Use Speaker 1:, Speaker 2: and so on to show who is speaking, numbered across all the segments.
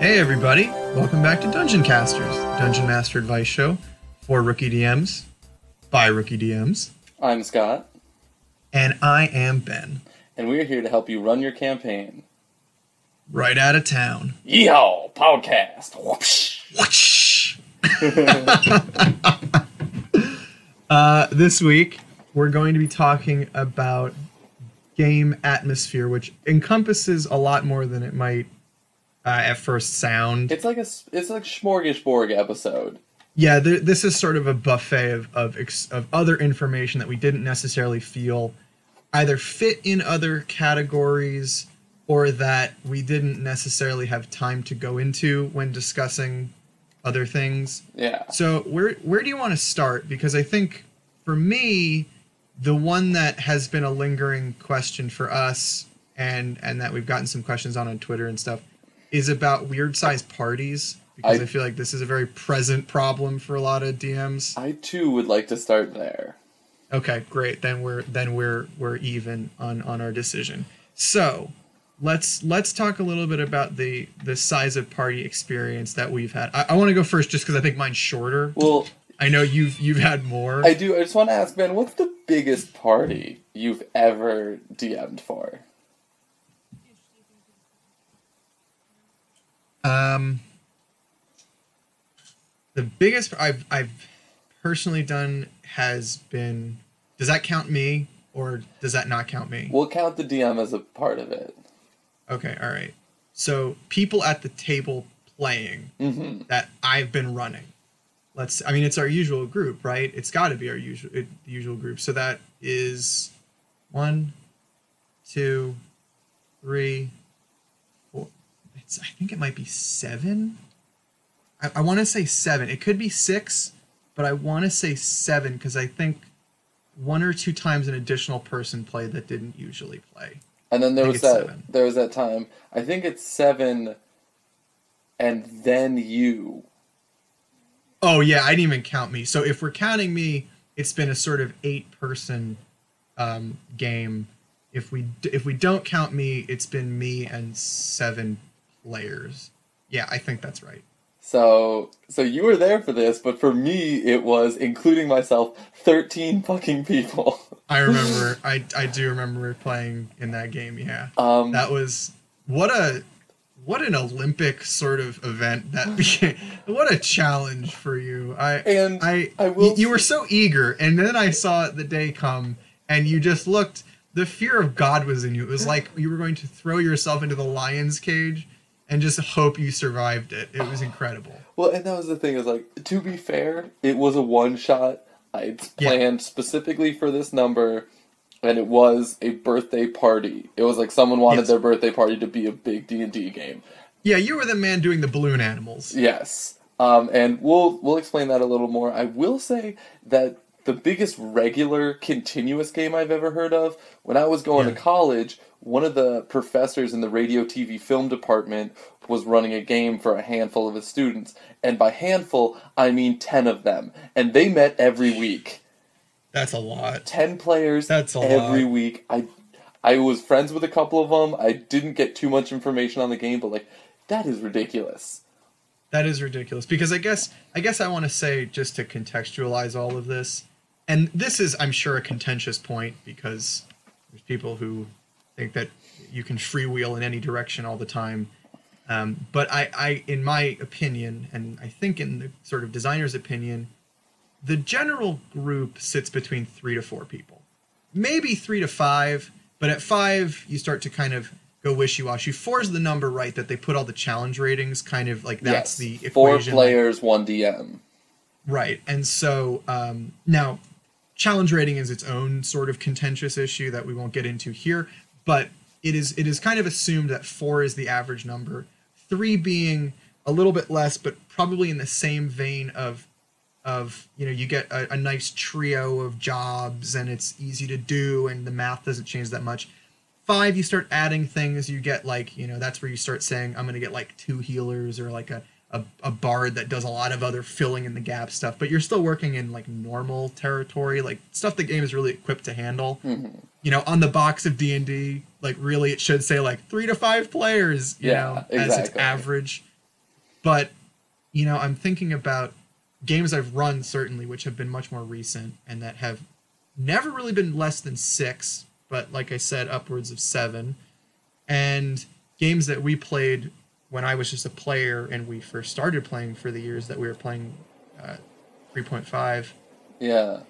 Speaker 1: Hey everybody, welcome back to Dungeon Casters, Dungeon Master Advice Show for rookie DMs by rookie DMs,
Speaker 2: I'm Scott,
Speaker 1: and I am Ben.
Speaker 2: and we're here to help you run your campaign.
Speaker 1: Right out of town.
Speaker 2: Yeehaw! Podcast! Whoopsh.
Speaker 1: Whoosh! uh, this week, we're going to be talking about game atmosphere, which encompasses a lot more than it might uh, at first sound.
Speaker 2: It's like a it's like smorgasbord episode.
Speaker 1: yeah, th- this is sort of a buffet of of, ex- of other information that we didn't necessarily feel either fit in other categories or that we didn't necessarily have time to go into when discussing other things.
Speaker 2: Yeah.
Speaker 1: So where where do you want to start? Because I think for me, the one that has been a lingering question for us, and and that we've gotten some questions on on Twitter and stuff, is about weird size parties. Because I,
Speaker 2: I-
Speaker 1: feel like this is a very present problem for a lot of DMs.
Speaker 2: I too would like to start there.
Speaker 1: Okay, great. Then we're then we're we're even on on our decision. So let's let's talk a little bit about the the size of party experience that we've had. I, I want to go first just because I think mine's shorter.
Speaker 2: Well,
Speaker 1: I know you've you've had more.
Speaker 2: I do. I just want to ask Ben, what's the biggest party you've ever DM'd for?
Speaker 1: Um, the biggest I've I've personally done has been. Does that count me, or does that not count me?
Speaker 2: We'll count the DM as a part of it.
Speaker 1: Okay, all right. So people at the table playing
Speaker 2: hmm
Speaker 1: that I've been running. Let's. I mean, it's our usual group, right? It's got to be our usual it, usual group. So that is one, two, three. I think it might be seven. I, I want to say seven. It could be six, but I want to say seven because I think one or two times an additional person played that didn't usually play.
Speaker 2: And then there was that.
Speaker 1: seven.
Speaker 2: There was that time. I think it's seven, and then you.
Speaker 1: Oh yeah, I didn't even count me. So if we're counting me, it's been a sort of eight person um, game. If we if we don't count me, it's been me and seven players. Yeah, I think that's right.
Speaker 2: So, so you were there for this, but for me, it was including myself, thirteen fucking people.
Speaker 1: I remember. I I do remember playing in that game. Yeah,
Speaker 2: Um,
Speaker 1: that was what a what an Olympic sort of event that became. What a challenge for you. I
Speaker 2: and
Speaker 1: I,
Speaker 2: I will
Speaker 1: you, you were so eager, and then I saw the day come, and you just looked. The fear of God was in you. It was like you were going to throw yourself into the lion's cage, and just hope you survived it. It was incredible.
Speaker 2: well, and that was the thing. Is like to be fair, it was a one shot. I
Speaker 1: Yeah.
Speaker 2: planned specifically for this number, and it was a birthday party. It was like someone wanted
Speaker 1: Yes.
Speaker 2: their birthday party to be a big D and D game.
Speaker 1: Yeah, you were the man doing the balloon animals.
Speaker 2: Yes. Um, and we'll we'll explain that a little more. I will say that the biggest regular continuous game I've ever heard of, when I was going
Speaker 1: Yeah.
Speaker 2: to college, one of the professors in the radio TV film department was running a game for a handful of his students. And by handful, I mean 10 of them. And they met every week.
Speaker 1: That's a lot.
Speaker 2: 10 players
Speaker 1: That's a
Speaker 2: every
Speaker 1: lot.
Speaker 2: week. I I was friends with a couple of them. I didn't get too much information on the game, but like that is ridiculous.
Speaker 1: That is ridiculous because I guess I guess I want to say just to contextualize all of this, and this is I'm sure a contentious point because there's people who think that you can freewheel in any direction all the time. Um, but I, I, in my opinion, and I think in the sort of designer's opinion, the general group sits between three to four people, maybe three to five. But at five, you start to kind of go wishy-washy. Four is the number, right? That they put all the challenge ratings, kind of like that's
Speaker 2: Yes.
Speaker 1: the
Speaker 2: four players, one DM.
Speaker 1: Right. And so um, now, challenge rating is its own sort of contentious issue that we won't get into here, but it is it is kind of assumed that four is the average number, three being a little bit less, but probably in the same vein of of you know you get a, a nice trio of jobs and it's easy to do and the math doesn't change that much. Five you start adding things you get like you know that's where you start saying i'm to get like two healers or like a, a, a bard that does a lot of other filling in the gap stuff but you're still working in like normal territory like stuff the game is really equipped to handle.
Speaker 2: Mhm.
Speaker 1: you know on the box of d&d like really it should say like three to five players you
Speaker 2: Yeah,
Speaker 1: know as its average. But you know, I'm thinking about games I've run certainly, which have been much more recent and that have never really been less than six, but like I said, upwards of seven, and games that we played when I was just a player and we first started playing for the years that we were playing uh, 3.5
Speaker 2: Yeah.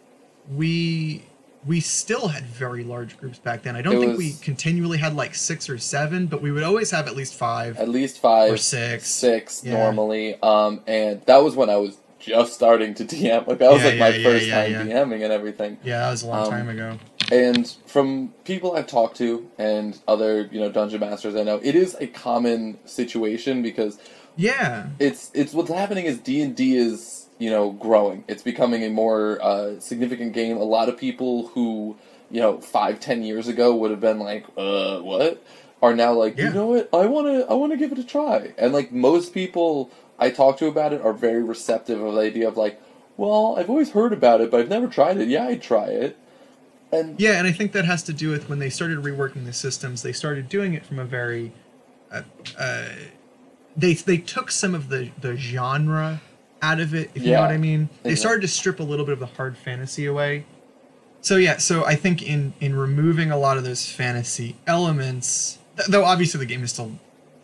Speaker 1: we we still had very large groups back then. I don't
Speaker 2: It
Speaker 1: think we continually had like six or seven, but we would always have at least five
Speaker 2: At least five
Speaker 1: or six.
Speaker 2: six
Speaker 1: Yeah.
Speaker 2: normally. Um, and that was when I was just starting to DM. Like that was
Speaker 1: Yeah,
Speaker 2: like my
Speaker 1: yeah, yeah,
Speaker 2: first time. DMing and everything.
Speaker 1: Yeah, that was a long
Speaker 2: Um,
Speaker 1: time ago.
Speaker 2: And from people I've talked to and other you know dungeon masters I know, it is a common situation because
Speaker 1: Yeah,
Speaker 2: it's it's what's happening is D and D is you know growing. It's becoming a more uh, significant game. A lot of people who you know five ten years ago would have been like, uh, what? Are now like,
Speaker 1: Yeah.
Speaker 2: you know what? I want to I want to give it a try. And like most people I talk to about it are very receptive of the idea of like, well, I've always heard about it, but I've never tried it. Yeah, I'd try it. And
Speaker 1: yeah, and I think that has to do with when they started reworking the systems. They started doing it from a very, uh, uh, they they took some of the the genre out of it. If you know what I mean. They
Speaker 2: Yeah.
Speaker 1: started to strip a little bit of the hard fantasy away. So yeah, so I think in in removing a lot of those fantasy elements, th- though obviously the game is still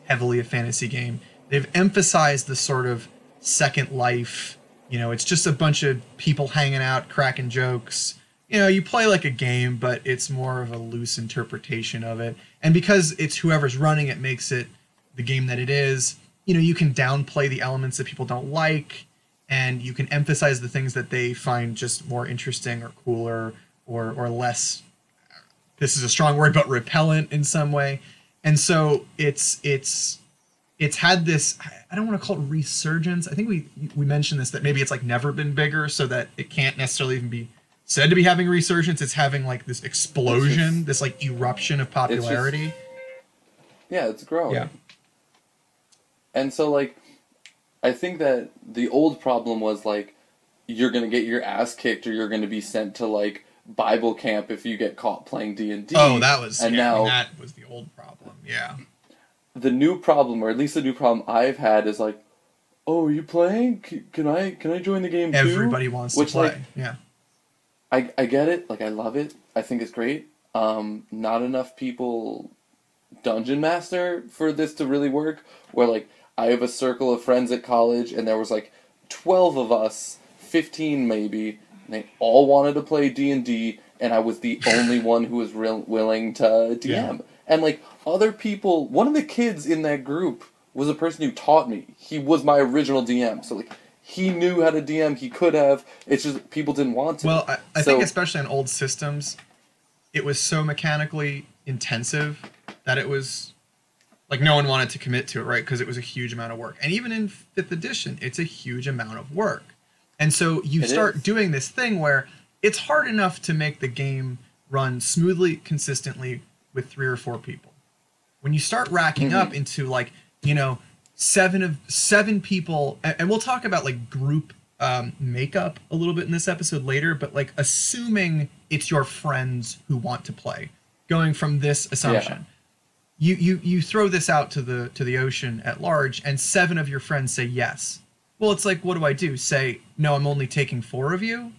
Speaker 1: heavily a fantasy game, they've emphasized the sort of second life. You know, it's just a bunch of people hanging out, cracking jokes. You know, you play like a game, but it's more of a loose interpretation of it. And because it's whoever's running it makes it the game that it is, you know, you can downplay the elements that people don't like and you can emphasize the things that they find just more interesting or cooler or or less this is a strong word but repellent in some way and so it's it's it's had this i don't want to call it resurgence i think we we mentioned this that maybe it's like never been bigger so that it can't necessarily even be said to be having resurgence it's having like this explosion this like eruption of popularity
Speaker 2: yeah, it's growing.
Speaker 1: Yeah.
Speaker 2: And so like I think that the old problem was like you're going to get your ass kicked or you're going to be sent to like Bible camp if you get caught playing D&D.
Speaker 1: oh that was
Speaker 2: and
Speaker 1: yeah, I mean,
Speaker 2: now
Speaker 1: that was the old problem yeah
Speaker 2: the new problem or at least the new problem I've had is like oh, are you playing? Can I can I join the game too?
Speaker 1: everybody wants to play
Speaker 2: like,
Speaker 1: yeah
Speaker 2: I, I get it. Like I love it. I think it's great. Um, not enough people dungeon master for this to really work. Where like I have a circle of friends at college, and there was like twelve of us, fifteen maybe. And they all wanted to play D and D, and I was the only one who was real willing to DM.
Speaker 1: Yeah.
Speaker 2: And like other people, one of the kids in that group was a person who taught me. He was my original DM. So like he knew how to DM. He could have. It's just people didn't want to.
Speaker 1: Well, I, I
Speaker 2: So-
Speaker 1: think especially on old systems, it was so mechanically intensive that it was like no one wanted to commit to it, right? Because it was a huge amount of work. And even in fifth edition, it's a huge amount of work. And so you start
Speaker 2: is.
Speaker 1: doing this thing where it's hard enough to make the game run smoothly, consistently with three or four people. When you start racking
Speaker 2: Mm-hmm.
Speaker 1: up into like, you know, seven of seven people, and, we'll talk about like group um, makeup a little bit in this episode later, but like assuming it's your friends who want to play, going from this assumption. You you you throw this out to the to the ocean at large and seven of your friends say yes. Well it's like what do i do? Say no i'm only taking four of you?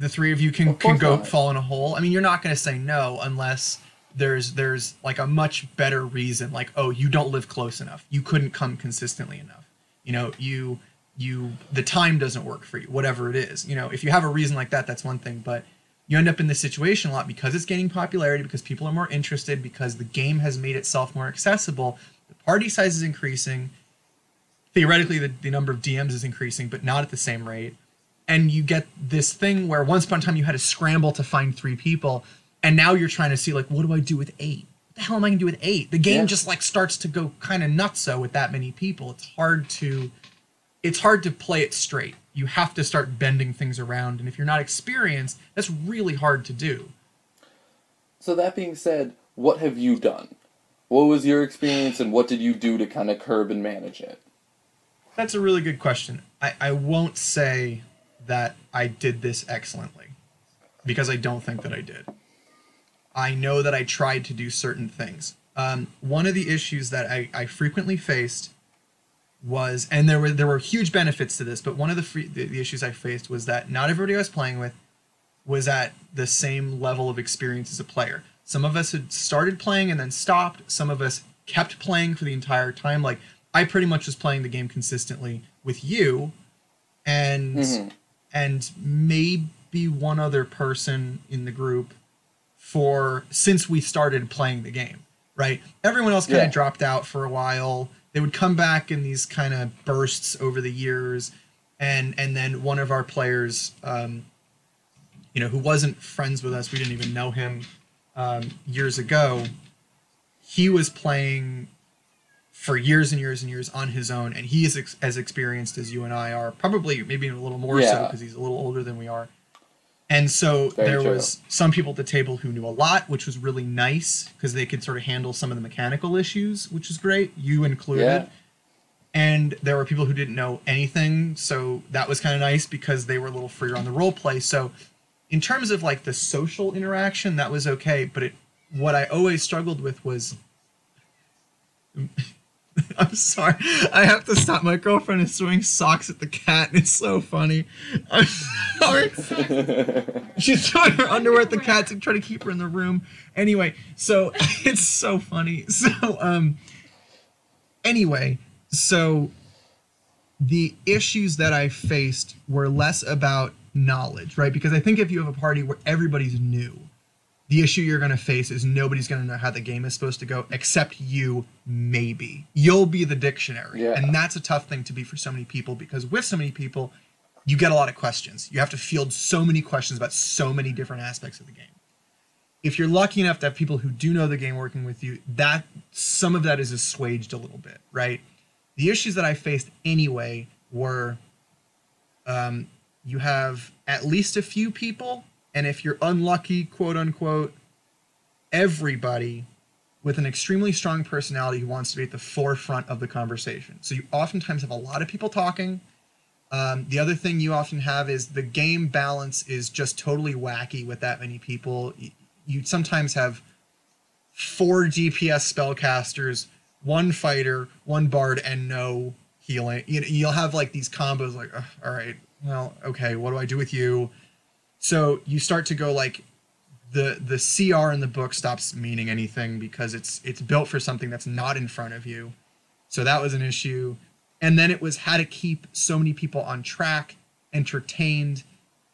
Speaker 1: The three of you can
Speaker 2: Of
Speaker 1: can go
Speaker 2: not.
Speaker 1: fall in a hole? I mean you're not going to say no unless there's there's like a much better reason like oh you don't live close enough. You couldn't come consistently enough. You know you you the time doesn't work for you whatever it is. You know if you have a reason like that that's one thing but you end up in this situation a lot because it's gaining popularity because people are more interested because the game has made itself more accessible. The party size is increasing. Theoretically the, the number of dms is increasing but not at the same rate. And you get this thing where once upon a time you had to scramble to find three people and now you're trying to see like what do i do with eight what the hell am i going to do with eight the game
Speaker 2: Yeah.
Speaker 1: just like starts to go kind of nutso with that many people it's hard to it's hard to play it straight you have to start bending things around and if you're not experienced that's really hard to do
Speaker 2: So that being said, what have you done? What was your experience and what did you do to kind of curb and manage it?
Speaker 1: That's a really good question. I, I won't say that I did this excellently because I don't think that I did. I know that I tried to do certain things. Um, one of the issues that I, I frequently faced was and there were there were huge benefits to this but one of the, free, the the issues i faced was that not everybody i was playing with was at the same level of experience as a player some of us had started playing and then stopped some of us kept playing for the entire time like i pretty much was playing the game consistently with you and
Speaker 2: Mhm.
Speaker 1: and maybe one other person in the group for since we started playing the game right? Everyone else kind of
Speaker 2: Yeah.
Speaker 1: dropped out for a while. They would come back in these kind of bursts over the years and and then one of our players um, you know who wasn't friends with us we didn't even know him um, years ago he was playing for years and years and years on his own and he is ex- as experienced as you and i are probably maybe a little more so because he's a little older than we are and so
Speaker 2: Very
Speaker 1: there
Speaker 2: true.
Speaker 1: was some people at the table who knew a lot which was really nice because they could sort of handle some of the mechanical issues which is great you included
Speaker 2: Yeah.
Speaker 1: and there were people who didn't know anything so that was kind of nice because they were a little freer on the role play so in terms of like the social interaction that was okay but it what i always struggled with was i'm sorry i have to stop my girlfriend is throwing socks at the cat and it's so funny i'm sorry She's throwing her underwear at the cat to try to keep her in the room. Anyway, so it's so funny. So um anyway, so the issues that I faced were less about knowledge, right? Because I think if you have a party where everybody's new, the issue you're going to face is nobody's going to know how the game is supposed to go except you maybe. You'll be the dictionary.
Speaker 2: Yeah.
Speaker 1: And that's a tough thing to be for so many people because with so many people, you get a lot of questions. You have to field so many questions about so many different aspects of the game. If you're lucky enough to have people who do know the game working with you, that some of that is assuaged a little bit, right? The issues that I faced anyway were um, you have at least a few people, and if you're unlucky, quote unquote, everybody with an extremely strong personality who wants to be at the forefront of the conversation. So you oftentimes have a lot of people talking. Um, the other thing you often have is the game balance is just totally wacky with that many people. You sometimes have four DPS spellcasters, one fighter, one bard, and no healing. You know, you'll have like these combos like, all right, well, okay, what do I do with you? So you start to go like the the CR in the book stops meaning anything because it's it's built for something that's not in front of you. So that was an issue. And then it was how to keep so many people on track, entertained,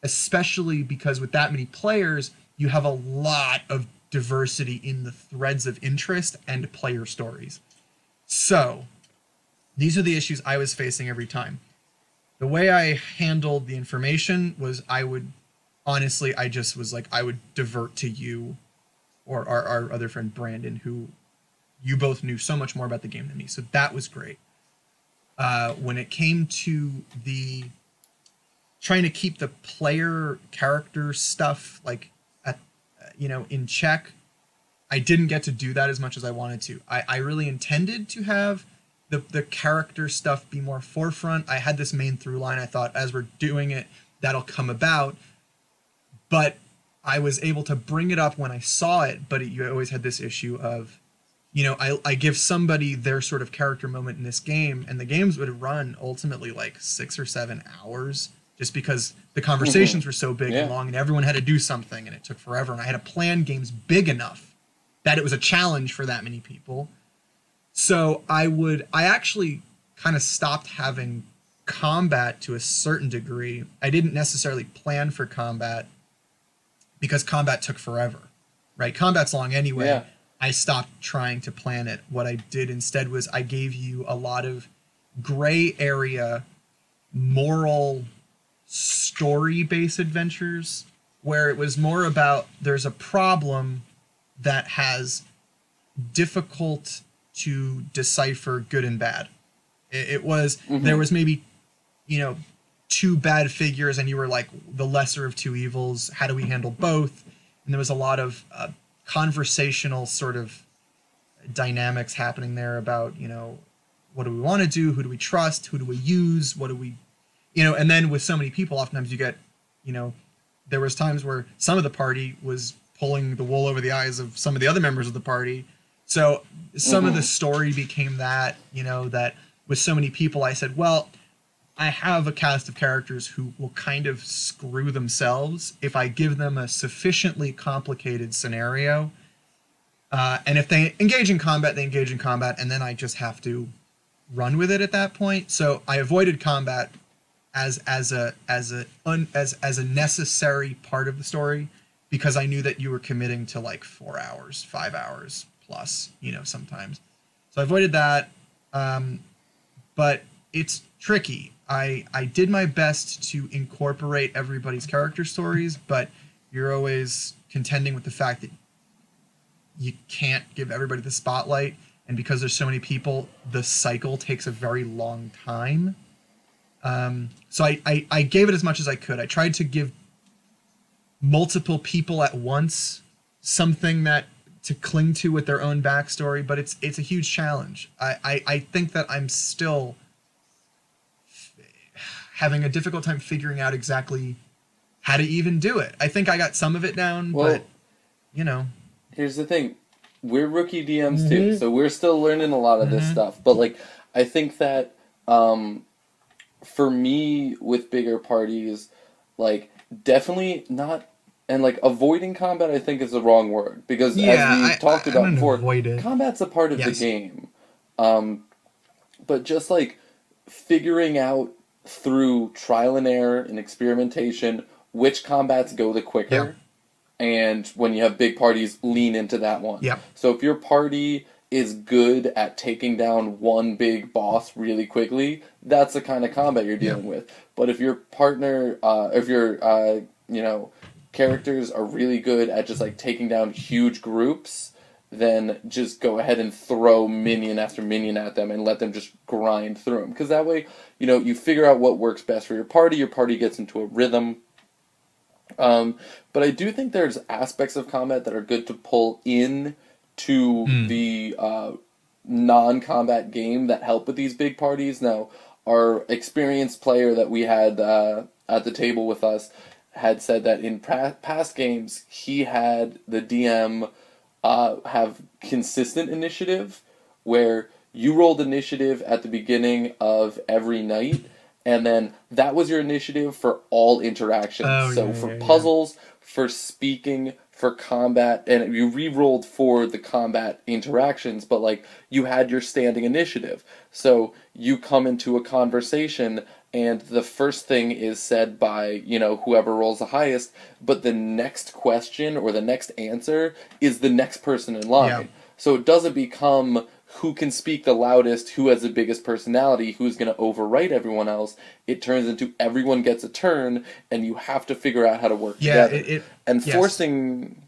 Speaker 1: especially because with that many players, you have a lot of diversity in the threads of interest and player stories. So, these are the issues I was facing every time. The way I handled the information was I would honestly, I just was like, I would divert to you or our, our other friend Brandon, who you both knew so much more about the game than me. So that was great. Uh, when it came to the trying to keep the player character stuff like at you know in check i didn't get to do that as much as i wanted to i, I really intended to have the, the character stuff be more forefront i had this main through line i thought as we're doing it that'll come about but i was able to bring it up when i saw it but it, you always had this issue of you know I, I give somebody their sort of character moment in this game and the games would run ultimately like six or seven hours just because the mm-hmm. conversations were so big and long and everyone had to do something and it took forever and i had to plan games big enough that it was a challenge for that many people. So i would i actually kind of stopped having combat to a certain degree. I didn't necessarily plan for combat because combat took forever right? Combat's long anyway.
Speaker 2: Yeah.
Speaker 1: i stopped trying to plan it. What i did instead was i gave you a lot of gray area moral story based adventures where it was more about there's a problem that has difficult to decipher good and bad. It, it was mm-hmm. there was maybe you know two bad figures and you were like the lesser of two evils. How do we handle both? And there was a lot of uh, conversational sort of dynamics happening there about you know what do we want to do? Who do we trust? Who do we use? What do we you know and then with so many people oftentimes you get you know there was times where some of the party was pulling the wool over the eyes of some of the other members of the party. So some of the story became that you know that with so many people, I said, well, I have a cast of characters who will kind of screw themselves if I give them a sufficiently complicated scenario. Uh, and if they engage in combat, they engage in combat, and then I just have to run with it at that point. So I avoided combat as as a as a un, as as a necessary part of the story because I knew that you were committing to like four hours, five hours plus, you know, sometimes. So I avoided that. Um, but it's tricky. I I did my best to incorporate everybody's character stories, but you're always contending with the fact that you can't give everybody the spotlight and because there's so many people the cycle takes a very long time. Um, so I, I, I gave it as much as i could. I tried to give multiple people at once something that to cling to with their own backstory but it's it's a huge challenge. I i, I think that i'm still having a difficult time figuring out exactly how to even do it. I think i got some of it down
Speaker 2: Well-
Speaker 1: but you know.
Speaker 2: here's the thing. We're rookie dms
Speaker 1: Mm-hmm.
Speaker 2: too so we're still learning a lot of this stuff. But like i think that um for me with bigger parties like definitely not and like avoiding combat i think is the wrong word. Because
Speaker 1: Yeah,
Speaker 2: as we
Speaker 1: I-
Speaker 2: talked
Speaker 1: I- I
Speaker 2: about
Speaker 1: don't
Speaker 2: before combat's a part of
Speaker 1: Yes.
Speaker 2: the game. Um but just like figuring out through trial and error and experimentation which combats go the quicker and when you have big parties lean into that one.
Speaker 1: Yep.
Speaker 2: so if your party is good at taking down one big boss really quickly that's the kind of combat you're dealing with. But if your partner uh, if your uh, you know characters are really good at just like taking down huge groups then just go ahead and throw minion after minion at them and let them just grind through them because that way you know you figure out what works best for your party your party gets into a rhythm. Um, but I do think there's aspects of combat that are good to pull in to the uh, non-combat game that help with these big parties. Now, our experienced player that we had uh, at the table with us had said that in pra- past games he had the DM uh, have consistent initiative where you rolled initiative at the beginning of every night and then that was your initiative for all interactions
Speaker 1: Oh,
Speaker 2: so
Speaker 1: yeah,
Speaker 2: for
Speaker 1: yeah, yeah.
Speaker 2: puzzles for speaking for combat and you re-rolled for the combat interactions but like you had your standing initiative so you come into a conversation and the first thing is said by you know whoever rolls the highest but the next question or the next answer is the next person in line
Speaker 1: Yeah.
Speaker 2: so it doesn't become who can speak the loudest, who has the biggest personality, who's going to overwrite everyone else. It turns into everyone gets a turn, and you have to figure out how to work
Speaker 1: Yeah,
Speaker 2: together.
Speaker 1: it- it-
Speaker 2: and
Speaker 1: yes.
Speaker 2: forcing,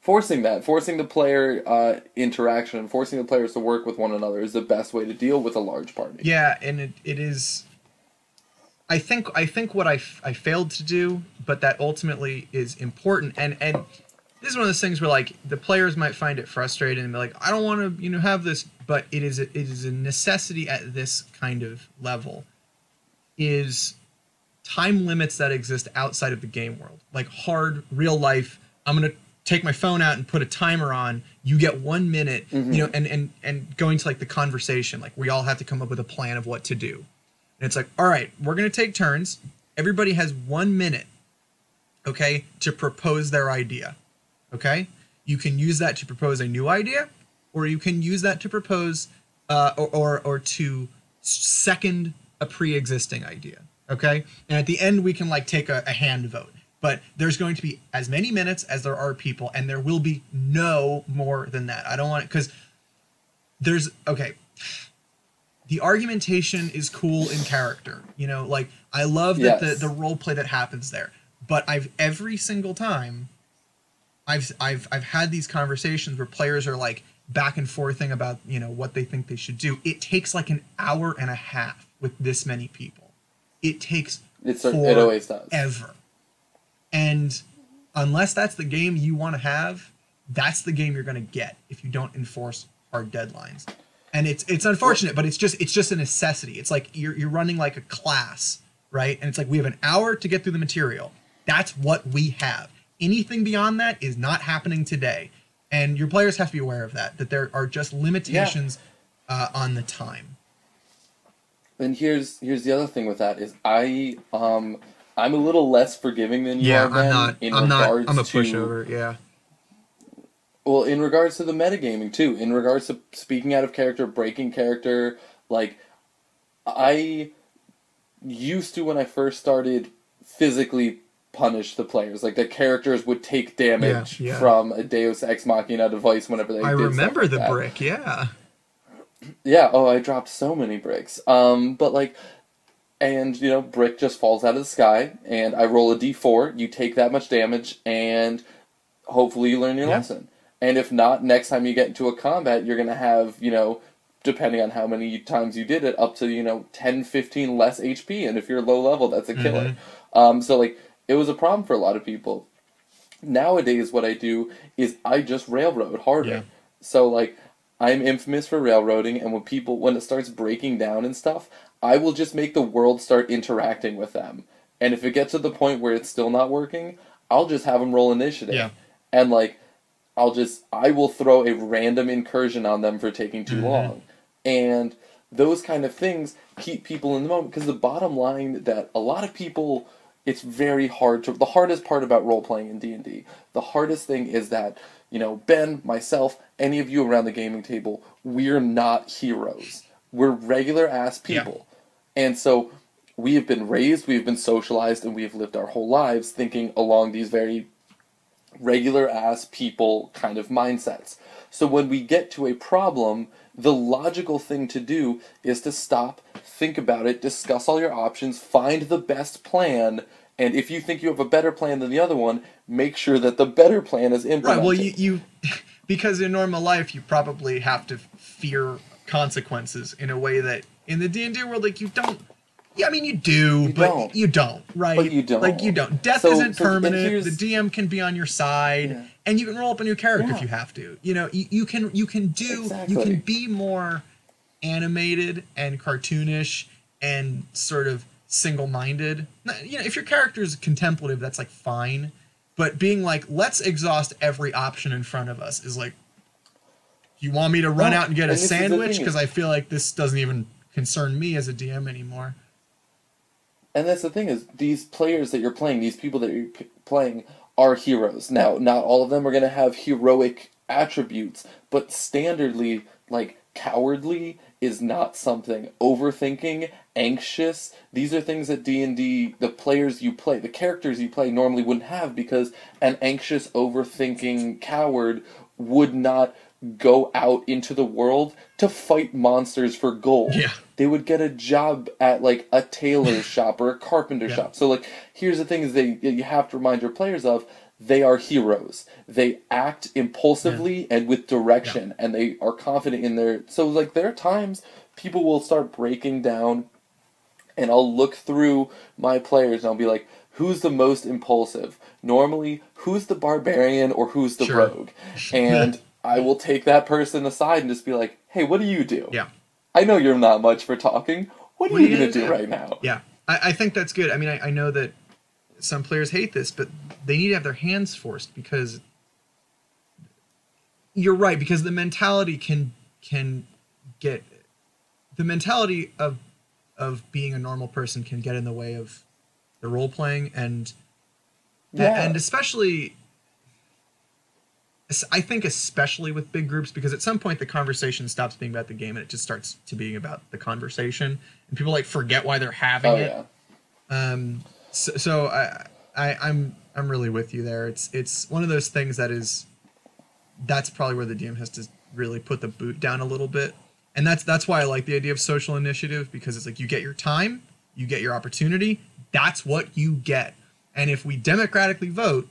Speaker 2: forcing that, forcing the player uh, interaction, and forcing the players to work with one another is the best way to deal with a large party.
Speaker 1: Yeah, and it, it is. I think I think what I, f- I failed to do, but that ultimately is important. And and this is one of those things where like the players might find it frustrating and be like, I don't want to you know have this, but it is a, it is a necessity at this kind of level. Is time limits that exist outside of the game world, like hard real life. I'm gonna take my phone out and put a timer on. You get one minute, you mm-hmm. know, and and and going to like the conversation, like we all have to come up with a plan of what to do. And it's like, all right, we're gonna take turns. Everybody has one minute, okay, to propose their idea. Okay, you can use that to propose a new idea, or you can use that to propose, uh, or, or or to second a pre-existing idea. Okay, and at the end we can like take a, a hand vote. But there's going to be as many minutes as there are people, and there will be no more than that. I don't want it because there's okay the argumentation is cool in character you know like i love that
Speaker 2: Yes.
Speaker 1: the, the role play that happens there but i've every single time i've i've i've had these conversations where players are like back and forthing about you know what they think they should do it takes like an hour and a half with this many people it takes
Speaker 2: It's it always does.
Speaker 1: ever and unless that's the game you want to have that's the game you're going to get if you don't enforce hard deadlines and it's it's unfortunate but it's just it's just a necessity it's like you're, you're running like a class right and it's like we have an hour to get through the material that's what we have anything beyond that is not happening today and your players have to be aware of that that there are just limitations uh, on the time
Speaker 2: And here's here's the other thing with that is I um I'm a little less forgiving than you
Speaker 1: yeah,
Speaker 2: are,
Speaker 1: I'm not.
Speaker 2: in
Speaker 1: I'm not.
Speaker 2: regards
Speaker 1: I'm a
Speaker 2: to
Speaker 1: pushover. Yeah.
Speaker 2: Well, in regards to the metagaming too, in regards to speaking out of character, breaking character, like I used to when I first started physically punish the players. Like the characters would take damage
Speaker 1: Yeah, yeah.
Speaker 2: from a Deus Ex Machina device whenever they
Speaker 1: I remember the
Speaker 2: that.
Speaker 1: brick. Yeah.
Speaker 2: Yeah, oh, I dropped so many bricks. Um, but like, and you know, brick just falls out of the sky, and I roll a d4. You take that much damage, and hopefully you learn your
Speaker 1: Yeah.
Speaker 2: lesson. And if not, next time you get into a combat, you're gonna have you know, depending on how many times you did it, up to you know 10, 15 less HP. And if you're low level, that's a killer.
Speaker 1: Mm-hmm.
Speaker 2: Um, so like, it was a problem for a lot of people. Nowadays, what I do is I just railroad harder.
Speaker 1: Yeah.
Speaker 2: So like I'm infamous for railroading, and when people when it starts breaking down and stuff, I will just make the world start interacting with them. And if it gets to the point where it's still not working, I'll just have them roll initiative.
Speaker 1: Yeah.
Speaker 2: And like, I'll just I will throw a random incursion on them for taking too
Speaker 1: Mhm.
Speaker 2: long, and those kind of things keep people in the moment. Because the bottom line that a lot of people, it's very hard to. The hardest part about role playing in D and D, the hardest thing is that you know Ben, myself, any of you around the gaming table, we're not heroes. We're regular ass
Speaker 1: Yeah.
Speaker 2: people, and so we have been raised, we have been socialized, and we have lived our whole lives thinking along these very regular ass people kind of mindsets. So when we get to a problem, the logical thing to do is to stop, think about it, discuss all your options, find the best plan, and if you think you have a better plan than the other one, make sure that the better plan is implemented.
Speaker 1: Right. Well, you, you because in normal life you probably have to fear consequences in a way that in the D and D world, like you don't. Yeah, I mean you do,
Speaker 2: You
Speaker 1: but
Speaker 2: don't.
Speaker 1: you don't, right?
Speaker 2: But you don't.
Speaker 1: Like you don't. Death
Speaker 2: So-
Speaker 1: isn't
Speaker 2: so-
Speaker 1: permanent. The DM can be on your side,
Speaker 2: Yeah.
Speaker 1: and you can roll up a new character if you have to. You know, you, you can you can do you can be more animated and cartoonish and sort of single-minded. You know, if your character is contemplative, that's like fine. But being like, let's exhaust every option in front of us is like, you want me to run
Speaker 2: No,
Speaker 1: out and get a
Speaker 2: and
Speaker 1: sandwich because I feel like this doesn't even concern me as a DM anymore.
Speaker 2: And that's the thing is these players that you're playing, these people that you're p- playing are heroes. Now, not all of them are going to have heroic attributes, but standardly like cowardly is not something overthinking, anxious. These are things that D&D the players you play, the characters you play normally wouldn't have because an anxious overthinking coward would not go out into the world to fight monsters for gold
Speaker 1: Yeah.
Speaker 2: they would get a job at like a tailor shop or a carpenter
Speaker 1: Yeah.
Speaker 2: shop. So like here's the thing is they you have to remind your players of they are heroes. They act impulsively and with direction and they are confident in their so like there are times people will start breaking down and I'll look through my players and I'll be like who's the most impulsive? Normally who's the barbarian or who's the
Speaker 1: Sure.
Speaker 2: rogue? And I will take that person aside and just be like, "Hey, what do you do?"
Speaker 1: Yeah.
Speaker 2: I know you're not much for talking. What are
Speaker 1: What
Speaker 2: you
Speaker 1: you
Speaker 2: gonna
Speaker 1: gonna
Speaker 2: do
Speaker 1: do?
Speaker 2: right now?
Speaker 1: Yeah, I, I think that's good. I mean, I, I know that some players hate this, but they need to have their hands forced because you're right. Because the mentality can can get the mentality of of being a normal person can get in the way of the role playing and
Speaker 2: Yeah.
Speaker 1: and especially I think especially with big groups because at some point the conversation stops being about the game and it just starts to being about the conversation and people like forget why they're having
Speaker 2: Oh
Speaker 1: it.
Speaker 2: yeah.
Speaker 1: Um, so, so I, I, I'm, I'm really with you there. It's, it's one of those things that is, that's probably where the DM has to really put the boot down a little bit, and that's that's why I like the idea of social initiative because it's like you get your time, you get your opportunity. That's what you get, and if we democratically vote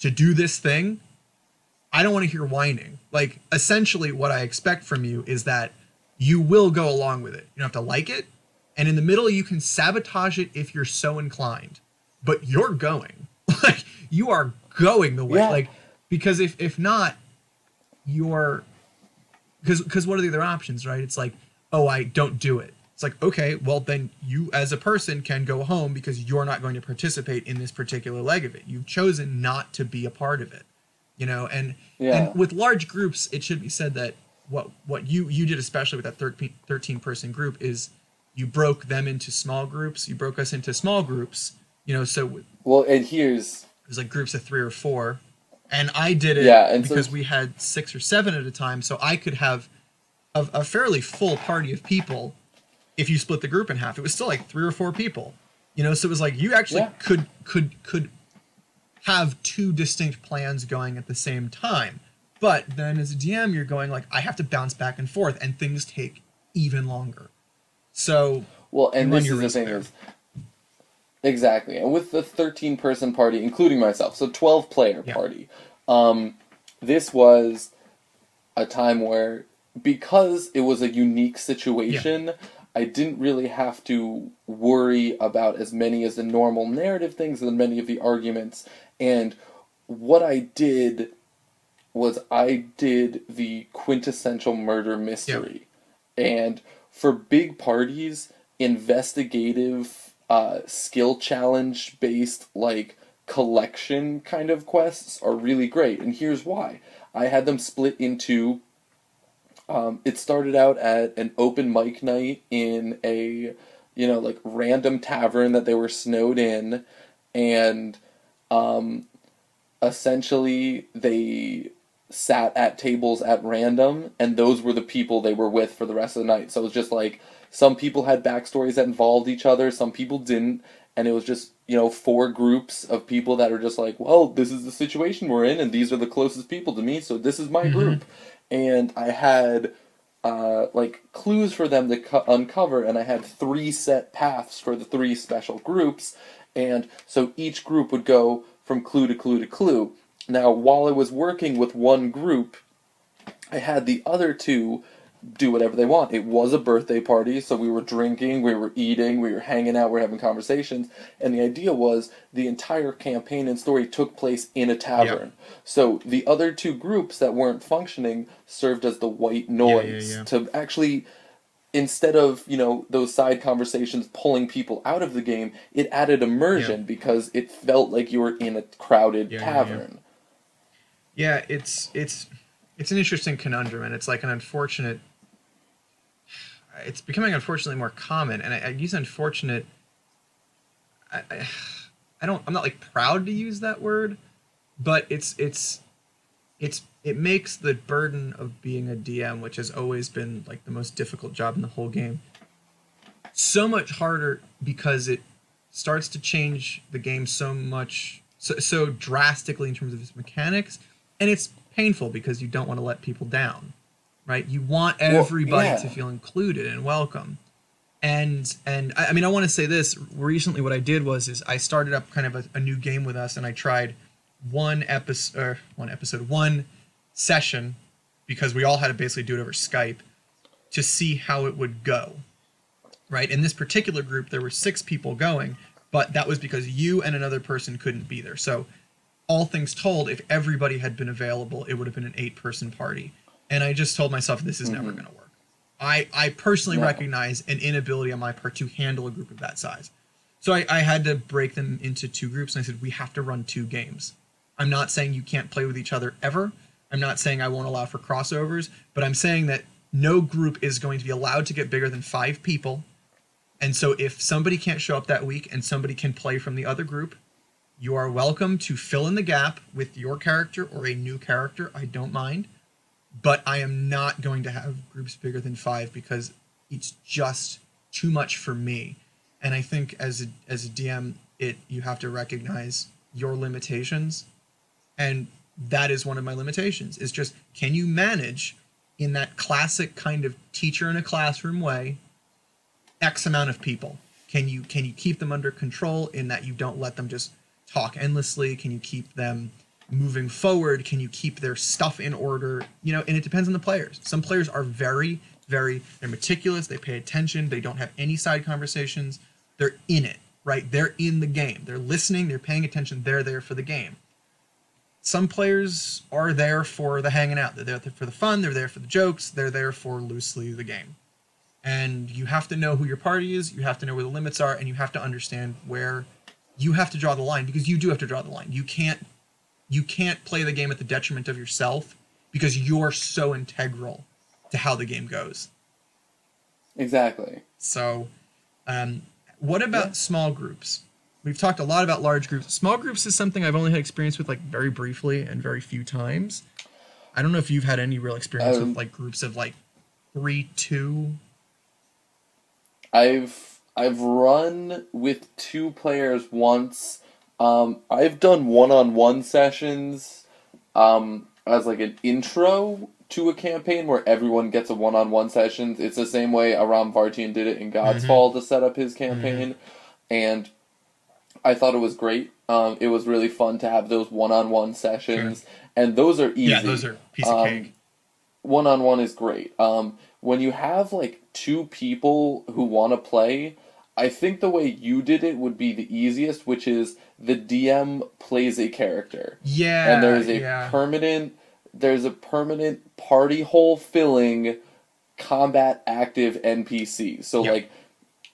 Speaker 1: to do this thing, I don't want to hear whining. Like essentially, what I expect from you is that you will go along with it. You don't have to like it, and in the middle you can sabotage it if you're so inclined. But you're going. Like you are going the way.
Speaker 2: Yeah.
Speaker 1: like because if if not you're because because what are the other options right? It's like oh i don't do it. It's like okay well then you as a person can go home because you're not going to participate in this particular leg of it. You've chosen not to be a part of it you know and
Speaker 2: Yeah.
Speaker 1: and with large groups it should be said that what what you you did especially with that 13, 13 person group is you broke them into small groups. You broke us into small groups. You know, so
Speaker 2: Well, and here's it
Speaker 1: was like groups of three or four, and I did it
Speaker 2: Yeah, and so-
Speaker 1: because we had six or seven at a time, so I could have a, a fairly full party of people. If you split the group in half, it was still like three or four people. You know, so it was like you actually
Speaker 2: Yeah.
Speaker 1: could could could have two distinct plans going at the same time. But then as a DM, you're going like I have to bounce back and forth, and things take even longer. So
Speaker 2: Well, and this is the thing is exactly, and with the thirteen person party, including myself, so twelve player
Speaker 1: Yeah.
Speaker 2: party. Um, this was a time where because it was a unique situation, I didn't really have to worry about as many as the normal narrative things and many of the arguments. And what I did was I did the quintessential murder mystery. And for big parties, investigative, uh, skill challenge based, like, collection kind of quests are really great. And here's why I had them split into. Um, it started out at an open mic night in a, you know, like random tavern that they were snowed in. And um, essentially they sat at tables at random and those were the people they were with for the rest of the night. So it was just like some people had backstories that involved each other some people didn't. And it was just you know four groups of people that are just like well this is the situation we're in and these are the closest people to me so this is my group. And i had uh, like clues for them to co- uncover, and I had three set paths for the three special groups, and so each group would go from clue to clue to clue. Now, while I was working with one group, I had the other two do whatever they want. It was a birthday party, so we were drinking, we were eating, we were hanging out, we were having conversations, and the idea was the entire campaign and story took place in a tavern. So the other two groups that weren't functioning served as the white noise
Speaker 1: yeah.
Speaker 2: to actually instead of, you know, those side conversations pulling people out of the game, it added immersion because it felt like you were in a crowded
Speaker 1: Yeah, yeah, yeah.
Speaker 2: tavern.
Speaker 1: Yeah, it's it's it's an interesting conundrum, and it's like an unfortunate. It's becoming unfortunately more common, and I, I use unfortunate. I, I, I don't. I'm not like proud to use that word, but it's it's it's it makes the burden of being a DM, which has always been like the most difficult job in the whole game, so much harder because it starts to change the game so much so, so drastically in terms of its mechanics and it's painful because you don't want to let people down right? You want everybody
Speaker 2: yeah.
Speaker 1: to feel included and welcome. And and I, I mean i want to say this. Recently what i did was is i started up kind of a, a new game with us and i tried one episode one episode one session because we all had to basically do it over skype to see how it would go right? In this particular group, there were six people going, but that was because you and another person couldn't be there. So, all things told, if everybody had been available, it would have been an eight person party. And I just told myself, this is never mm-hmm. going to work. I, I personally
Speaker 2: No.
Speaker 1: recognize an inability on my part to handle a group of that size. So I, I had to break them into two groups, and I said, we have to run two games. I'm not saying you can't play with each other ever. I'm not saying I won't allow for crossovers, but I'm saying that no group is going to be allowed to get bigger than five people. And so if somebody can't show up that week and somebody can play from the other group, you are welcome to fill in the gap with your character or a new character. I don't mind. But I am not going to have groups bigger than five because it's just too much for me. And I think as a, as a DM, it you have to recognize your limitations. And that is one of my limitations. Is just can you manage in that classic kind of teacher in a classroom way x amount of people? Can you can you keep them under control in that you don't let them just talk endlessly? Can you keep them moving forward? Can you keep their stuff in order? You know and it depends on the players. Some players are very very they're meticulous they pay attention they don't have any side conversations. They're in it right? They're in the game. They're listening they're paying attention they're there for the game some players are there for the hanging out they're there for the fun they're there for the jokes they're there for loosely the game and you have to know who your party is you have to know where the limits are and you have to understand where you have to draw the line because you do have to draw the line you can't you can't play the game at the detriment of yourself because you're so integral to how the game goes
Speaker 2: Exactly.
Speaker 1: so Um, what about
Speaker 2: Yeah.
Speaker 1: small groups? We've talked a lot about large groups. Small groups is something I've only had experience with like very briefly and very few times. I don't know if you've had any real experience
Speaker 2: Um,
Speaker 1: with like groups of like three, two.
Speaker 2: I've I've run with two players once. Um, I've done one-on-one sessions um, as like an intro to a campaign where everyone gets a one-on-one session. It's the same way Aram Vartian did it in God's
Speaker 1: Mhm.
Speaker 2: Fall to set up his campaign, and I thought it was great. Um, it was really fun to have those one-on-one sessions, and those are easy.
Speaker 1: Yeah, those are piece of
Speaker 2: Um,
Speaker 1: cake.
Speaker 2: one on one is great. Um, when you have like two people who want to play, I think the way you did it would be the easiest, which is the DM plays a character,
Speaker 1: Yeah,
Speaker 2: and there's a
Speaker 1: yeah.
Speaker 2: permanent there's a permanent party hole filling combat active NPC. So
Speaker 1: Yep.
Speaker 2: like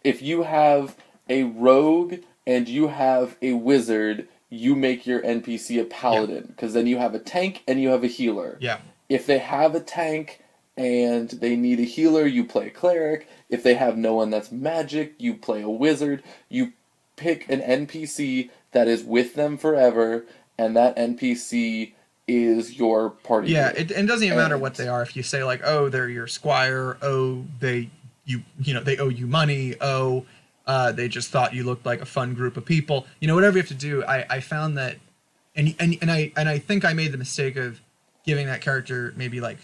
Speaker 2: if you have a rogue and you have a wizard, you make your NPC a paladin because then you have a tank and you have a healer
Speaker 1: yeah,
Speaker 2: if they have a tank and they need a healer, you play a cleric. If they have no one that's magic, you play a wizard. You pick an NPC that is with them forever, and that NPC is your party.
Speaker 1: yeah. It, it doesn't even matter what they are. If you say like, oh, they're your squire. Oh, they you you know they owe you money. Oh, uh, they just thought you looked like a fun group of people. You know, whatever you have to do. I I found that, and and and I and I think I made the mistake of giving that character maybe like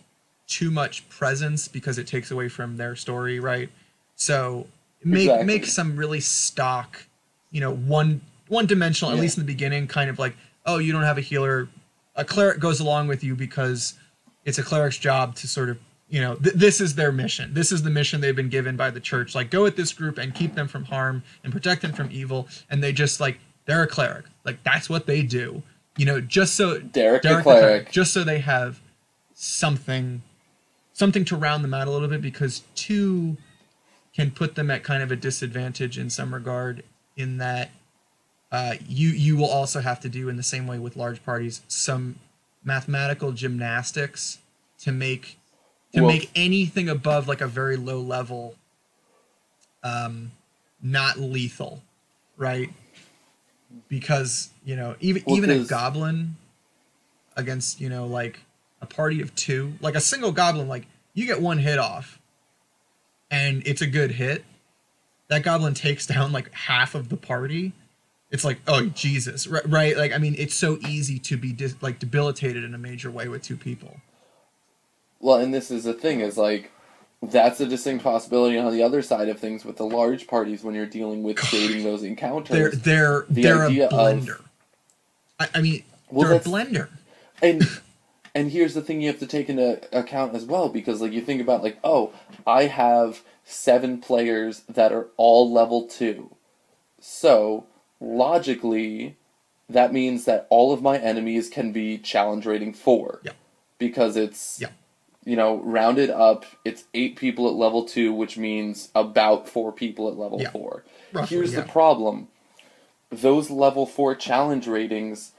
Speaker 1: too much presence because it takes away from their story, right? So make
Speaker 2: Exactly.
Speaker 1: make some really stock, you know, one one dimensional at least in the beginning, kind of like, oh, you don't have a healer. A cleric goes along with you because it's a cleric's job to sort of you know th- this is their mission. This is the mission they've been given by the church. Like go with this group and keep them from harm and protect them from evil. And they just like they're a cleric. Like that's what they do. You know just so
Speaker 2: Derek,
Speaker 1: Derek
Speaker 2: cleric.
Speaker 1: just so they have something something to round them out a little bit because two can put them at kind of a disadvantage in some regard in that uh, you you will also have to do in the same way with large parties some mathematical gymnastics to make to
Speaker 2: Well-
Speaker 1: make anything above like a very low level um not lethal right? Because you know even
Speaker 2: Well,
Speaker 1: even a goblin against you know like a party of two like a single goblin like you get one hit off and it's a good hit that goblin takes down like half of the party. It's like oh jesus right, right? like i mean it's so easy to be dis- like debilitated in a major way with two people
Speaker 2: Well, and this is the thing is like that's a distinct possibility on the other side of things with the large parties when you're dealing with creating those encounters.
Speaker 1: they're they're
Speaker 2: the
Speaker 1: they're a
Speaker 2: idea of-
Speaker 1: blender I, I mean
Speaker 2: Well,
Speaker 1: they're a blender
Speaker 2: and and here's the thing you have to take into account as well because like you think about like oh i have seven players that are all level two so logically that means that all of my enemies can be challenge rating four
Speaker 1: Yeah.
Speaker 2: because it's
Speaker 1: Yeah.
Speaker 2: You know rounded up it's eight people at level two which means about four people at level
Speaker 1: Yeah.
Speaker 2: four
Speaker 1: Roughly,
Speaker 2: here's
Speaker 1: yeah.
Speaker 2: the problem those level four challenge ratings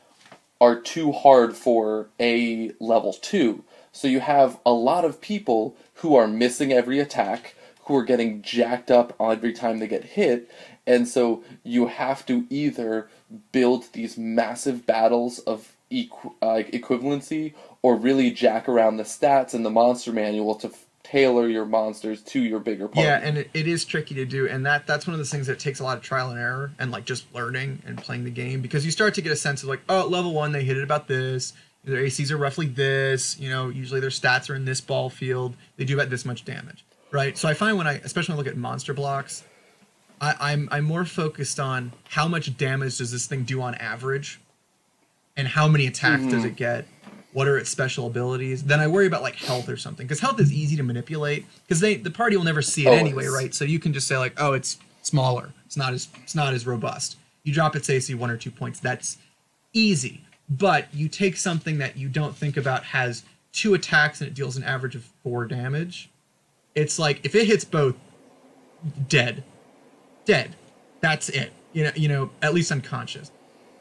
Speaker 2: are too hard for a level 2. So you have a lot of people who are missing every attack, who are getting jacked up every time they get hit, and so you have to either build these massive battles of equ- uh, equivalency or really jack around the stats in the monster manual to f- tailor your monsters to your bigger party.
Speaker 1: Yeah, and it, it is tricky to do, and that that's one of the things that takes a lot of trial and error and like just learning and playing the game because you start to get a sense of like, oh, level one they hit it about this, their ACs are roughly this, you know, usually their stats are in this ball field, they do about this much damage, right? So I find when I, especially when I look at monster blocks, I, I'm I'm more focused on how much damage does this thing do on average, and how many attacks does
Speaker 2: Mhm.
Speaker 1: it get, what are its special abilities. Then I worry about like health or something because health is easy to manipulate because they the party will never see it
Speaker 2: Always.
Speaker 1: anyway, right? So you can just say like, oh, it's smaller, it's not as it's not as robust. You drop its AC one or two points, that's easy. But you take something that you don't think about has two attacks and it deals an average of four damage. It's like if it hits both, dead, dead. That's it. You know, you know, at least unconscious.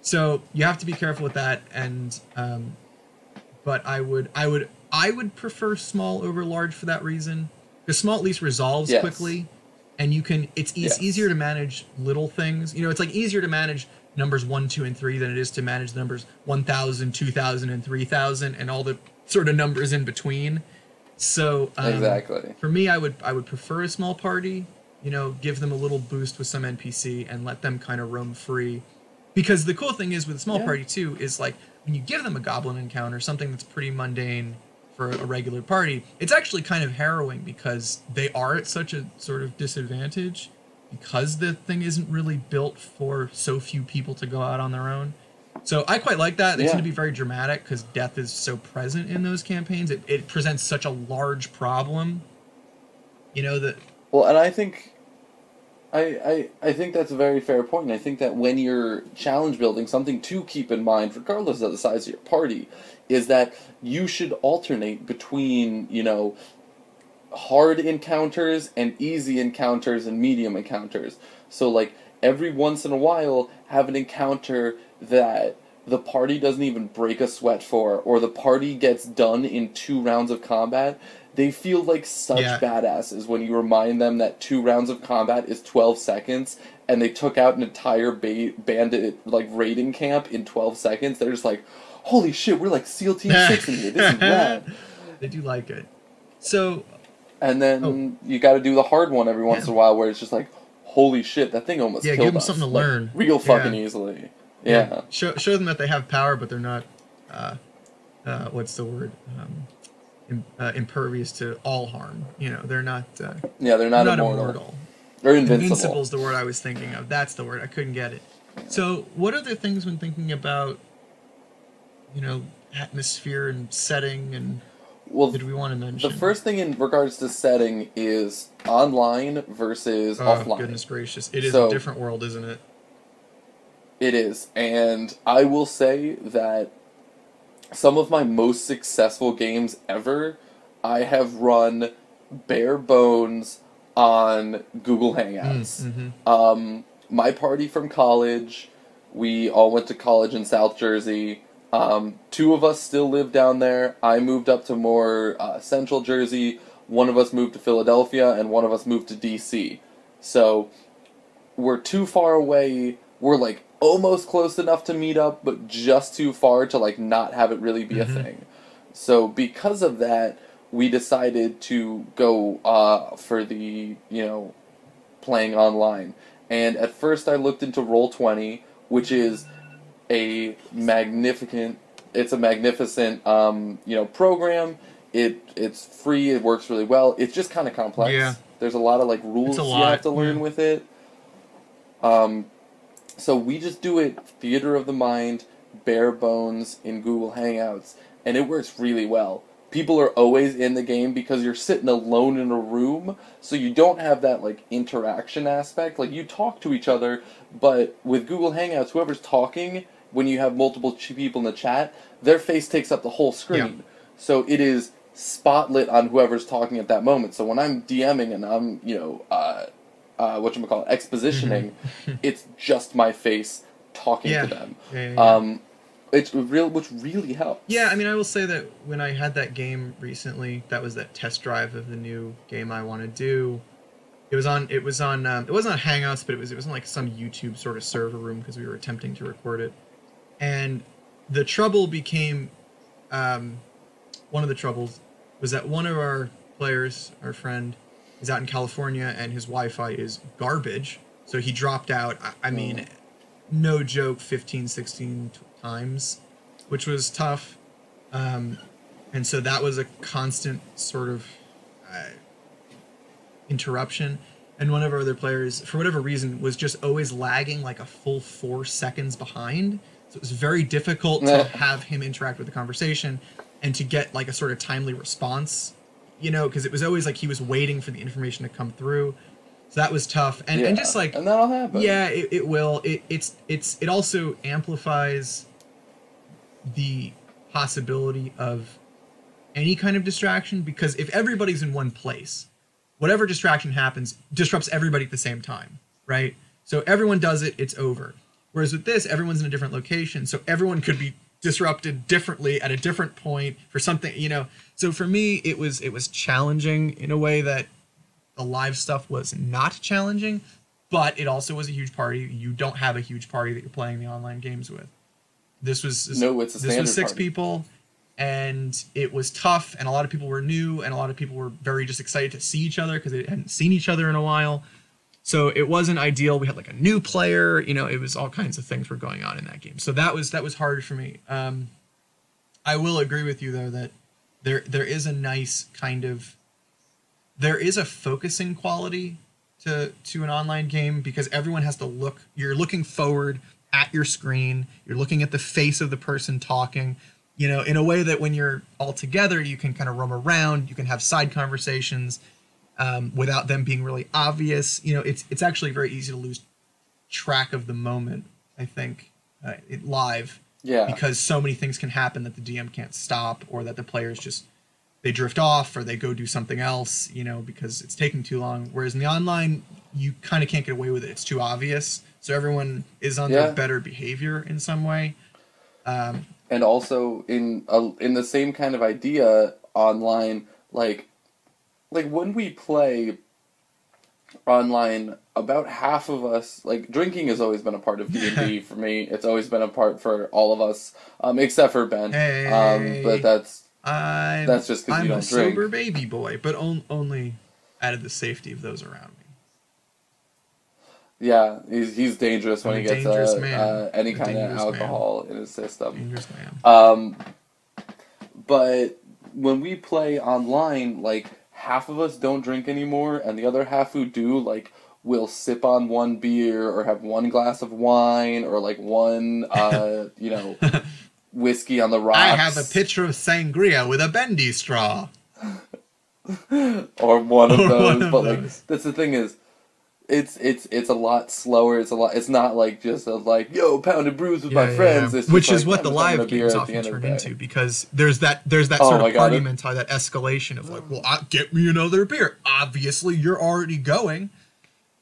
Speaker 1: So you have to be careful with that. And, um, but I would, I would, I would prefer small over large for that reason. Because small at least resolves
Speaker 2: Yes.
Speaker 1: quickly. and you can it's, it's
Speaker 2: Yes.
Speaker 1: easier to manage little things you know it's like easier to manage numbers 1 2 and 3 than it is to manage the numbers 1000 2000 and 3000 and all the sort of numbers in between so um,
Speaker 2: Exactly.
Speaker 1: for me i would i would prefer a small party you know give them a little boost with some npc and let them kind of roam free because the cool thing is with a small
Speaker 2: Yeah.
Speaker 1: party too is like when you give them a goblin encounter something that's pretty mundane for a regular party it's actually kind of harrowing because they are at such a sort of disadvantage because the thing isn't really built for so few people to go out on their own so i quite like that they
Speaker 2: Yeah.
Speaker 1: tend to be very dramatic because death is so present in those campaigns it, it presents such a large problem you know that
Speaker 2: Well, and I think, I, I I think that's a very fair point. I think that when you're challenge building, something to keep in mind, regardless of the size of your party, is that you should alternate between you know hard encounters and easy encounters and medium encounters. So like every once in a while, have an encounter that the party doesn't even break a sweat for, or the party gets done in two rounds of combat. They feel like such
Speaker 1: Yeah.
Speaker 2: badasses when you remind them that two rounds of combat is 12 seconds and they took out an entire ba- bandit like raiding camp in 12 seconds. They're just like, holy shit, we're like SEAL Team 6 in here. This is rad.
Speaker 1: they do like it so
Speaker 2: And then
Speaker 1: Oh.
Speaker 2: you got to do the hard one every once
Speaker 1: Yeah.
Speaker 2: in a while, where it's just like, "Holy shit, that thing almost
Speaker 1: Yeah,
Speaker 2: killed
Speaker 1: them
Speaker 2: us,"
Speaker 1: something to
Speaker 2: like,
Speaker 1: learn.
Speaker 2: real fucking
Speaker 1: Yeah.
Speaker 2: easily. Yeah.
Speaker 1: show, show them that they have power but they're not uh, uh, what's the word um, uh, impervious to all harm you know they're not uh,
Speaker 2: yeah, they're not,
Speaker 1: not
Speaker 2: immortal.
Speaker 1: immortal.
Speaker 2: They're invincible.
Speaker 1: invincible is the word i was thinking of. That's the word. I couldn't get it. So what other things when thinking about you know atmosphere and setting and
Speaker 2: Well,
Speaker 1: did we want to mention
Speaker 2: the first thing in regards to setting is online versus
Speaker 1: oh
Speaker 2: offline.
Speaker 1: goodness gracious. It is
Speaker 2: So-
Speaker 1: a different world isn't it?
Speaker 2: It is, and I will say that some of my most successful games ever, I have run bare bones on Google Hangouts.
Speaker 1: mm-hmm.
Speaker 2: Um, my party from college, we all went to college in South Jersey. Um, two of us still live down there. I moved up to more uh, central Jersey. One of us moved to Philadelphia, and one of us moved to DC. So we're too far away. We're like almost close enough to meet up, but just too far to like not have it really be
Speaker 1: Mhm.
Speaker 2: a thing. So because of that, we decided to go uh, for the you know playing online. And at first, I looked into Roll Twenty, which is a magnificent. It's a magnificent um, you know program. It it's free. It works really well. It's just kind of complex.
Speaker 1: Yeah.
Speaker 2: There's a lot of like rules you have to learn
Speaker 1: yeah.
Speaker 2: with it. Um, so we just do it theater of the mind, bare bones in Google Hangouts, and it works really well. People are always in the game because you're sitting alone in a room, so you don't have that like interaction aspect. Like you talk to each other, but with Google Hangouts, whoever's talking when you have multiple people in the chat, their face takes up the whole screen. So it is spotlit on whoever's talking at that moment. So when I'm DMing and I'm, you know, uh, uh, what you call it, expositioning, it's just my face talking
Speaker 1: Yeah.
Speaker 2: to them.
Speaker 1: Yeah, yeah.
Speaker 2: Um, it's real, which really helps.
Speaker 1: Yeah, I mean, I will say that when I had that game recently, that was that test drive of the new game I want to do. It was on. It was on. Um, it wasn't on Hangouts, but it was. It was in like some YouTube sort of server room because we were attempting to record it, and the trouble became, um, one of the troubles was that one of our players, our friend, is out in California and his Wi-Fi is garbage. So he dropped out. I, I mean, no joke, 15, 16 t- times, which was tough. Um, and so that was a constant sort of uh, interruption. And one of our other players, for whatever reason, was just always lagging like a full four seconds behind. So it was very difficult to have him interact with the conversation and to get like a sort of timely response, you know, because it was always like he was waiting for the information to come through. So that was tough. And, and just like
Speaker 2: and that'll happen.
Speaker 1: yeah, it, it will. It, it's it's it also amplifies the possibility of any kind of distraction because if everybody's in one place, whatever distraction happens disrupts everybody at the same time, right? So everyone does it, it's over. Whereas with this, everyone's in a different location, so everyone could be disrupted differently at a different point for something, you know. So for me, it was it was challenging in a way that the live stuff was not challenging, but it also was a huge party. You don't have a huge party that you're playing the online games with. This was
Speaker 2: No, it's a
Speaker 1: this was six
Speaker 2: party.
Speaker 1: people, and it was tough. And a lot of people were new, and a lot of people were very just excited to see each other because they hadn't seen each other in a while. So it wasn't ideal. We had like a new player, you know, it was all kinds of things were going on in that game. So that was that was hard for me. Um, I will agree with you though that there there is a nice kind of there is a focusing quality to to an online game because everyone has to look you're looking forward at your screen you're looking at the face of the person talking you know in a way that when you're all together you can kind of roam around you can have side conversations um, without them being really obvious you know it's it's actually very easy to lose track of the moment i think uh, it, live
Speaker 2: Yeah.
Speaker 1: because so many things can happen that the dm can't stop or that the players just they drift off or they go do something else, you know, because it's taking too long. Whereas in the online, you kind of can't get away with it. It's too obvious. So everyone is on
Speaker 2: Yeah.
Speaker 1: their better behavior in some way. Um,
Speaker 2: and also in a, in the same kind of idea online like like when we play online about half of us like drinking has always been a part of d&d for me it's always been a part for all of us um, except for ben
Speaker 1: Hey.
Speaker 2: um, but that's
Speaker 1: I'm,
Speaker 2: That's just 'cause you
Speaker 1: I'm
Speaker 2: don't
Speaker 1: a sober baby boy, but on, only out of the safety of those around me.
Speaker 2: yeah he's, he's dangerous when he gets uh, uh, any
Speaker 1: A
Speaker 2: kind of
Speaker 1: dangerous man.
Speaker 2: alcohol in his system
Speaker 1: Dangerous man.
Speaker 2: Um, but when we play online, like half of us don't drink anymore, and the other half who do, like, will sip on one beer or have one glass of wine or like one, uh, you know, whiskey on the rocks.
Speaker 1: I have a pitcher of sangria with a bendy straw.
Speaker 2: or one of
Speaker 1: Or
Speaker 2: those.
Speaker 1: one of
Speaker 2: but like, that's the thing is. It's it's it's a lot slower. It's a lot. It's not like just a like yo pounded brews with
Speaker 1: Yeah,
Speaker 2: my
Speaker 1: yeah,
Speaker 2: friends.
Speaker 1: yeah. Which is
Speaker 2: like,
Speaker 1: what
Speaker 2: I'm
Speaker 1: the live
Speaker 2: beer
Speaker 1: games often turn into because there's that there's that
Speaker 2: Oh,
Speaker 1: sort of party
Speaker 2: it.
Speaker 1: mentality, that escalation of like, well, I, get me another beer. Obviously, you're already going,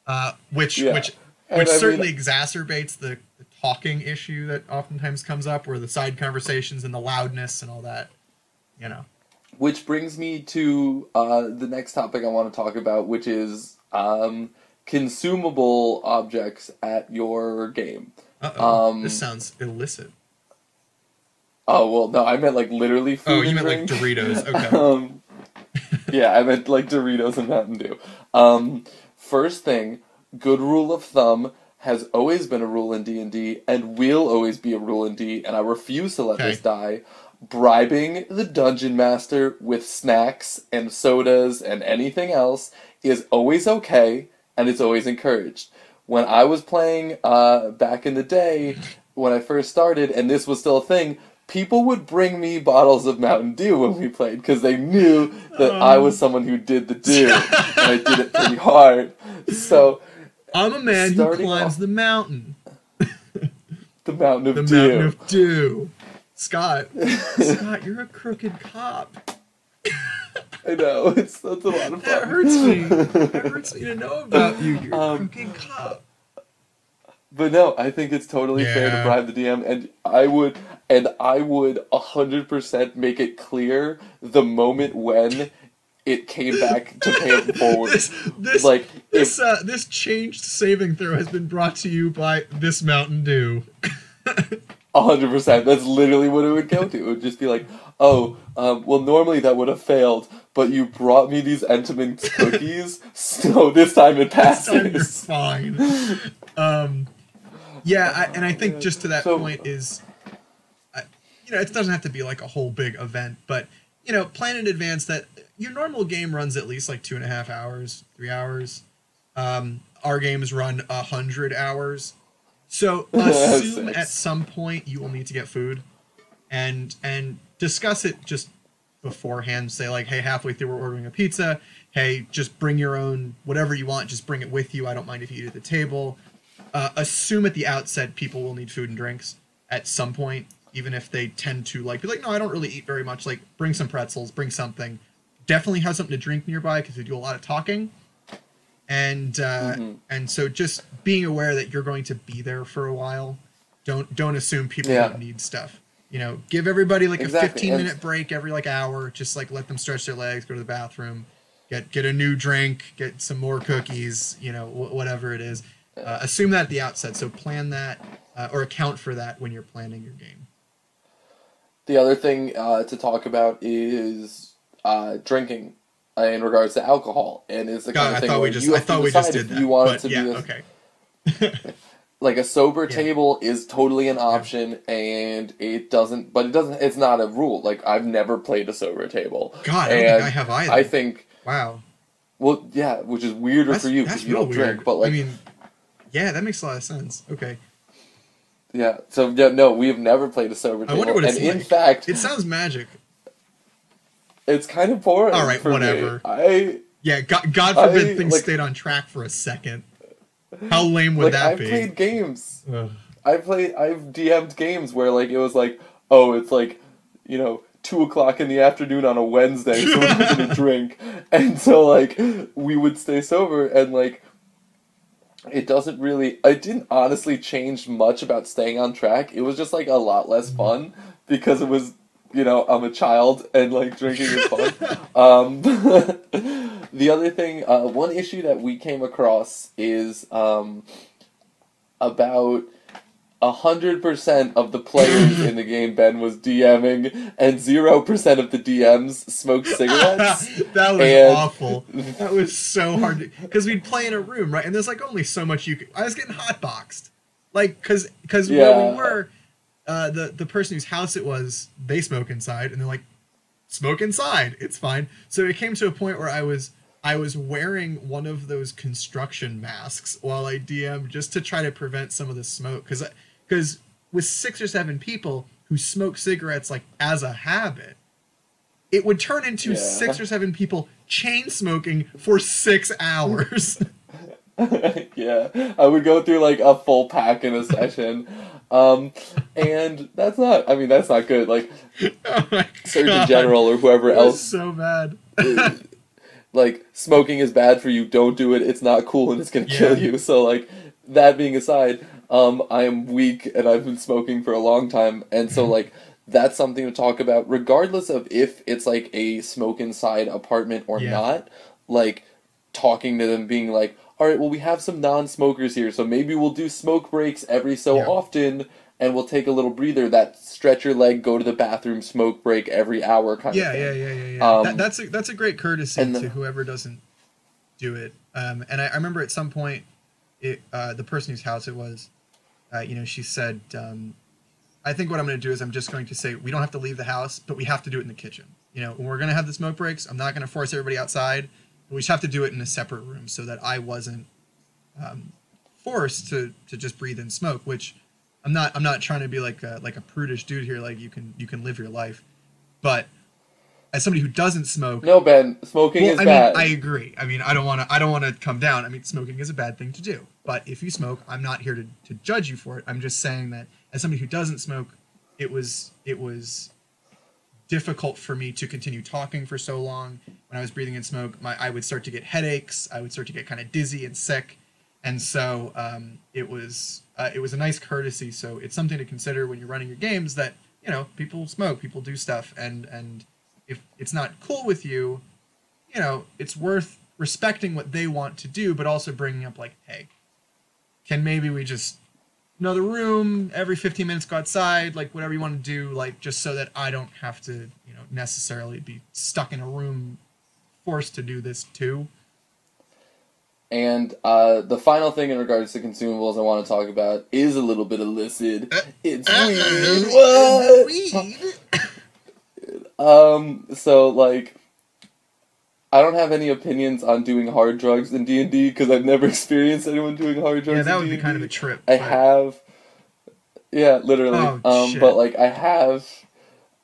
Speaker 1: uh, which which
Speaker 2: And
Speaker 1: which
Speaker 2: I mean-
Speaker 1: certainly exacerbates the, the talking issue that oftentimes comes up, where the side conversations and the loudness and all that, you know.
Speaker 2: Which brings me to uh, the next topic I want to talk about, which is um, consumable objects at your game.
Speaker 1: Uh oh,
Speaker 2: Um,
Speaker 1: this sounds illicit.
Speaker 2: Oh well, no, I meant like literally food.
Speaker 1: Oh, you meant like. Doritos. Okay.
Speaker 2: um, yeah, I meant like Doritos and Mountain Dew. Um, first thing, good rule of thumb has always been a rule in D and D, and will always be a rule in D, and I refuse to let
Speaker 1: Okay.
Speaker 2: this die. Bribing the dungeon master with snacks and sodas and anything else is always okay, and it's always encouraged. When I was playing uh, back in the day, when I first started, and this was still a thing, people would bring me bottles of Mountain Dew when we played because they knew that I was someone who did the dew, and I did it pretty hard. So
Speaker 1: I'm a man who climbs
Speaker 2: off-
Speaker 1: the mountain.
Speaker 2: the Mountain of
Speaker 1: The
Speaker 2: Dew.
Speaker 1: mountain of dew. Scott, Scott, you're a crooked cop.
Speaker 2: I know it's that's a lot of fun.
Speaker 1: That hurts me. That hurts me to know about you. You're
Speaker 2: Um,
Speaker 1: a crooked cop.
Speaker 2: But no, I think it's totally fair to bribe the DM, and I would, and I would hundred percent make it clear the moment when it came back to pay it forward.
Speaker 1: This, this,
Speaker 2: like
Speaker 1: this,
Speaker 2: if
Speaker 1: uh, this changed saving throw has been brought to you by this Mountain Dew.
Speaker 2: hundred percent, that's literally what it would go to. It would just be like, oh, um, well, normally that would have failed, but you brought me these Entenmann's cookies, so this time it
Speaker 1: This time you're fine. Um, yeah, I, and I think just to that
Speaker 2: So-
Speaker 1: point is, I, you know, it doesn't have to be like a whole big event, but you know, plan in advance that your normal game runs at least like two and a half hours, three hours. Um, our games run a hundred hours, so assume at some point you will need to get food, and and discuss it just beforehand. Say like, hey, halfway through we're ordering a pizza. Hey, just bring your own whatever you want. Just bring it with you. I don't mind if you eat at the table. Uh, assume at the outset people will need food and drinks at some point, even if they tend to like be like, no, I don't really eat very much. Like, bring some pretzels, bring something. Definitely have something to drink nearby because we do a lot of talking. And uh,
Speaker 2: Mhm.
Speaker 1: and so just being aware that you're going to be there for a while. Don't don't assume people
Speaker 2: Yeah.
Speaker 1: don't need stuff. You know, give everybody like
Speaker 2: Exactly,
Speaker 1: a 15
Speaker 2: and-
Speaker 1: minute break every like hour. Just like let them stretch their legs, go to the bathroom, get get a new drink, get some more cookies, you know, wh- whatever it is. Uh, assume that at the outset. So plan that uh, or account for that when you're planning your game.
Speaker 2: The other thing uh, to talk about is uh, drinking uh, in regards to alcohol, and it's the kind of
Speaker 1: I
Speaker 2: thing
Speaker 1: thought we just
Speaker 2: you
Speaker 1: I thought
Speaker 2: to
Speaker 1: we just did that.
Speaker 2: you want it to
Speaker 1: yeah,
Speaker 2: be a,
Speaker 1: okay.
Speaker 2: like a sober
Speaker 1: Yeah.
Speaker 2: table is totally an option, and it doesn't. But it doesn't. It's not a rule. Like I've never played a sober table.
Speaker 1: God, I don't think I have either.
Speaker 2: I think
Speaker 1: wow.
Speaker 2: well, yeah, which is weirder
Speaker 1: That's,
Speaker 2: for you because you don't
Speaker 1: weird.
Speaker 2: drink. But like,
Speaker 1: I mean, yeah, that makes a lot of sense. Okay.
Speaker 2: yeah. So yeah, no, we have never played a sober table I
Speaker 1: wonder what it's
Speaker 2: and in
Speaker 1: like.
Speaker 2: fact,
Speaker 1: It sounds magic.
Speaker 2: it's kind of boring.
Speaker 1: All right,
Speaker 2: for me.
Speaker 1: whatever.
Speaker 2: I
Speaker 1: Yeah, God, God forbid
Speaker 2: I,
Speaker 1: things
Speaker 2: like-
Speaker 1: stayed on track for a second. How lame would
Speaker 2: like
Speaker 1: that
Speaker 2: I've
Speaker 1: be?
Speaker 2: played games.
Speaker 1: Ugh.
Speaker 2: I played. I've DM'd games where like it was like, oh, it's like, you know, two o'clock in the afternoon on a Wednesday, so we're gonna drink, and so like we would stay sober, and like it doesn't really. It didn't honestly change much about staying on track. It was just like a lot less
Speaker 1: Mm-hmm.
Speaker 2: fun because it was. You know, I'm a child and like drinking is fun. um, the other thing, uh, one issue that we came across is um, about a hundred percent of the players in the game Ben was DMing, and zero percent of the DMs smoked cigarettes.
Speaker 1: that was
Speaker 2: And-
Speaker 1: awful. That was so hard because we'd play in a room, right? And there's like only so much you could. I was getting hotboxed, like because because where we were, uh, the the person whose house it was, they smoke inside, and they're like, smoke inside, it's fine. So it came to a point where I was I was wearing one of those construction masks while I DM just to try to prevent some of the smoke because because with six or seven people who smoke cigarettes like as a habit it would turn into
Speaker 2: Yeah.
Speaker 1: six or seven people chain smoking for six hours.
Speaker 2: yeah, I would go through like a full pack in a session, um, and that's not. I mean, that's not good. Like
Speaker 1: oh
Speaker 2: Surgeon. General or whoever
Speaker 1: was
Speaker 2: else
Speaker 1: so bad.
Speaker 2: like smoking is bad for you don't do it it's not cool and it's gonna kill you so like that being aside um i am weak and i've been smoking for a long time and so like that's something to talk about regardless of if it's like a smoke inside apartment or
Speaker 1: Yeah.
Speaker 2: not like talking to them being like all right well we have some non-smokers here so maybe we'll do smoke breaks every so
Speaker 1: Yeah.
Speaker 2: often and we'll take a little breather that stretch your leg go to the bathroom smoke break every hour kind
Speaker 1: Yeah,
Speaker 2: of thing
Speaker 1: yeah, yeah, yeah, yeah.
Speaker 2: Um,
Speaker 1: that, that's a that's a great courtesy
Speaker 2: the-
Speaker 1: to whoever doesn't do it. Um, and I, I remember at some point, it uh, the person whose house it was, uh, you know, she said, um, "I think what I'm going to do is I'm just going to say we don't have to leave the house, but we have to do it in the kitchen. You know, when we're going to have the smoke breaks, I'm not going to force everybody outside. We just have to do it in a separate room so that I wasn't um, forced to to just breathe in smoke, which." I'm not. I'm not trying to be like a, like a prudish dude here. Like you can you can live your life, but as somebody who doesn't smoke,
Speaker 2: no ben smoking
Speaker 1: well,
Speaker 2: is
Speaker 1: I
Speaker 2: bad
Speaker 1: mean, I agree. I mean, I don't want to. I don't want to come down. I mean, smoking is a bad thing to do. But if you smoke, I'm not here to, to judge you for it. I'm just saying that as somebody who doesn't smoke, it was it was difficult for me to continue talking for so long. When I was breathing in smoke, my I would start to get headaches. I would start to get kind of dizzy and sick, and so um, it was uh, it was a nice courtesy. So it's something to consider when you're running your games that you know people smoke, people do stuff, and and if it's not cool with you, you know, it's worth respecting what they want to do, but also bringing up like, hey, can maybe we just another room every 15 minutes go outside, like whatever you want to do, like just so that I don't have to, you know, necessarily be stuck in a room forced to do this too.
Speaker 2: And uh, the final thing in regards to consumables I want to talk about is a little bit illicit. It's weed. What? Weed. Um. So like, I don't have any opinions on doing hard drugs in D and D because I've never experienced anyone doing hard drugs.
Speaker 1: Yeah, that would be
Speaker 2: D&D.
Speaker 1: kind of a trip.
Speaker 2: I
Speaker 1: but-
Speaker 2: have. Yeah, literally.
Speaker 1: Oh,
Speaker 2: um, but like I have,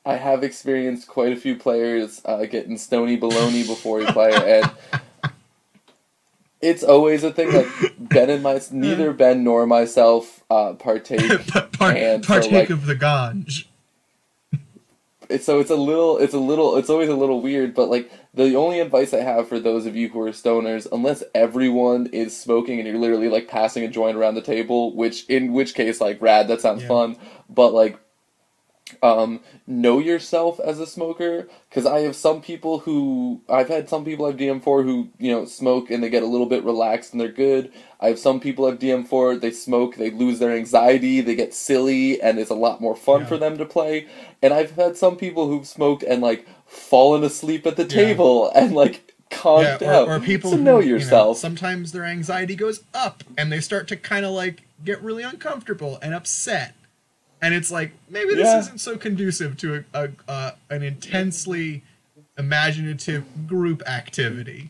Speaker 2: I have experienced quite a few players uh, getting stony baloney before we play, and it's always a thing. Like Ben and my neither Ben nor myself uh, partake.
Speaker 1: Part-
Speaker 2: and so,
Speaker 1: partake
Speaker 2: like-
Speaker 1: of the ganj.
Speaker 2: It's so it's a little it's a little it's always a little weird but like the only advice i have for those of you who are stoners unless everyone is smoking and you're literally like passing a joint around the table which in which case like rad that sounds
Speaker 1: Yeah.
Speaker 2: fun but like um, know yourself as a smoker because I have some people who I've had some people I've DM for who you know smoke and they get a little bit relaxed and they're good. I have some people I've DM for they smoke they lose their anxiety they get silly and it's a lot more fun
Speaker 1: Yeah.
Speaker 2: for them to play. And I've had some people who've smoked and like fallen asleep at the
Speaker 1: Yeah.
Speaker 2: table and like calmed
Speaker 1: yeah, or, or people
Speaker 2: so
Speaker 1: who,
Speaker 2: know
Speaker 1: you
Speaker 2: yourself.
Speaker 1: sometimes their anxiety goes up and they start to kind of like get really uncomfortable and upset and it's like maybe this
Speaker 2: Yeah.
Speaker 1: isn't so conducive to a, a uh, an intensely imaginative group activity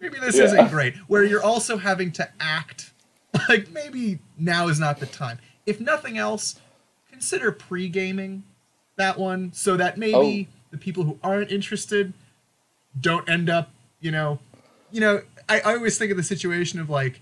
Speaker 1: maybe this
Speaker 2: Yeah.
Speaker 1: isn't great where you're also having to act like maybe now is not the time if nothing else consider pre-gaming that one so that maybe the people who aren't interested don't end up, you know, you know, I, I always think of the situation of like,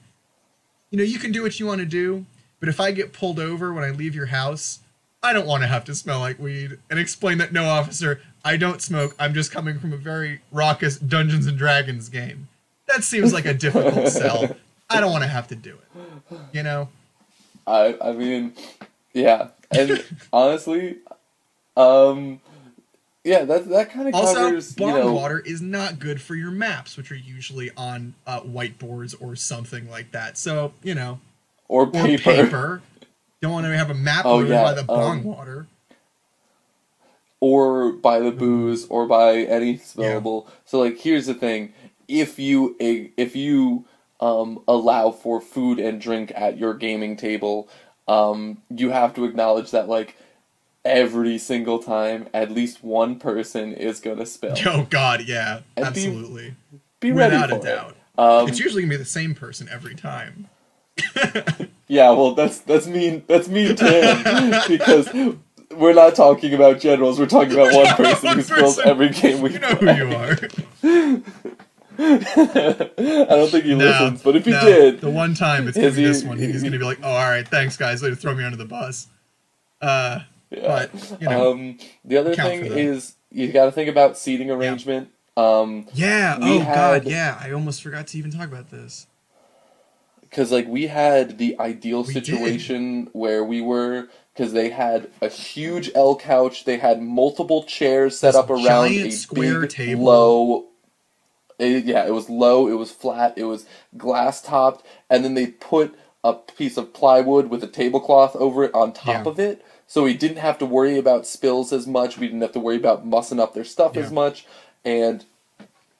Speaker 1: you know, you can do what you want to do, but if I get pulled over when I leave your house, I don't want to have to smell like weed and explain that no officer, I don't smoke. I'm just coming from a very raucous Dungeons and Dragons game. That seems like a difficult sell. I don't want to have to do it. You know?
Speaker 2: I I mean, yeah, and honestly, um, yeah, that that kind of
Speaker 1: Also,
Speaker 2: covers you
Speaker 1: bong
Speaker 2: know
Speaker 1: water is not good for your maps, which are usually on uh, whiteboards or something like that. So, you know,
Speaker 2: or
Speaker 1: or
Speaker 2: paper.
Speaker 1: paper. Don't want to have a map
Speaker 2: Oh, yeah,
Speaker 1: by the bong
Speaker 2: um,
Speaker 1: water.
Speaker 2: or by the booze or by any smellable. So like here's the thing. If you if you um, allow for food and drink at your gaming table, um, you have to acknowledge that like every single time at least one person is gonna spill.
Speaker 1: Oh God, yeah,
Speaker 2: And be-
Speaker 1: absolutely,
Speaker 2: Be ready
Speaker 1: without
Speaker 2: for
Speaker 1: a
Speaker 2: it.
Speaker 1: doubt.
Speaker 2: Um,
Speaker 1: it's usually gonna be the same person every time.
Speaker 2: Yeah, well, that's that's mean. That's mean to him because we're not talking about generals. We're talking about one person
Speaker 1: One
Speaker 2: who spills
Speaker 1: person.
Speaker 2: every game we
Speaker 1: You know who you are.
Speaker 2: I don't think he
Speaker 1: No,
Speaker 2: listens, but if he
Speaker 1: no,
Speaker 2: did,
Speaker 1: the one time it's gonna be
Speaker 2: he-
Speaker 1: this one, he's gonna be like, "Oh, all right, thanks, guys. Later, throw me under the bus." Uh,
Speaker 2: yeah.
Speaker 1: but you know,
Speaker 2: um, the other thing is you got to think about seating arrangement. Um,
Speaker 1: yeah. Oh God, yeah. I almost forgot to even talk about this.
Speaker 2: Because like we had the ideal
Speaker 1: We did.
Speaker 2: situation where we were because they had a huge L couch, they had multiple chairs set
Speaker 1: This
Speaker 2: up around
Speaker 1: giant
Speaker 2: a
Speaker 1: square
Speaker 2: big,
Speaker 1: table.
Speaker 2: low. it- yeah, it was low, it was flat, it was glass topped, and then they put a piece of plywood with a tablecloth over it on top
Speaker 1: Yeah.
Speaker 2: of it. So we didn't have to worry about spills as much. We didn't have to worry about mussing up their stuff
Speaker 1: Yeah.
Speaker 2: as much. And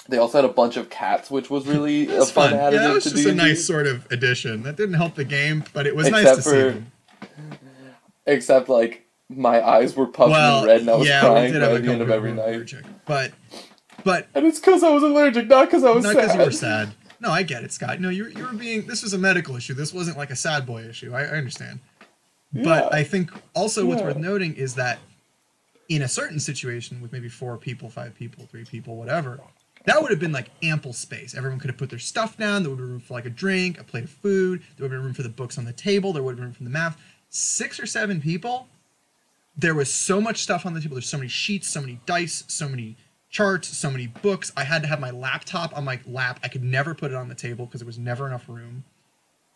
Speaker 2: they also had a bunch of cats, which was really a fun,
Speaker 1: fun.
Speaker 2: additive
Speaker 1: Yeah, that was
Speaker 2: to
Speaker 1: just a
Speaker 2: D&D.
Speaker 1: nice sort of addition. That didn't help the game, but it was nice
Speaker 2: Except
Speaker 1: to see them.
Speaker 2: Except like my eyes were puffing
Speaker 1: Well,
Speaker 2: red and I was
Speaker 1: yeah,
Speaker 2: crying
Speaker 1: did
Speaker 2: by
Speaker 1: have a
Speaker 2: the end of every
Speaker 1: people who were
Speaker 2: night.
Speaker 1: allergic, but but
Speaker 2: And it's because I was allergic, not because I was
Speaker 1: not
Speaker 2: sad.
Speaker 1: because you were sad. No, I get it, Scott. No, you were, you were being. This was a medical issue. This wasn't like a sad boy issue. I, I understand. But I think also what's worth noting is that in a certain situation with maybe four people, five people, three people, whatever, that would have been like ample space. Everyone could have put their stuff down. There would have been room for like a drink, a plate of food. There would have been room for the books on the table. There would have been room for the math. Six or seven people, there was so much stuff on the table. There's so many sheets, so many dice, so many charts, so many books. I had to have my laptop on my lap. I could never put it on the table because there was never enough room.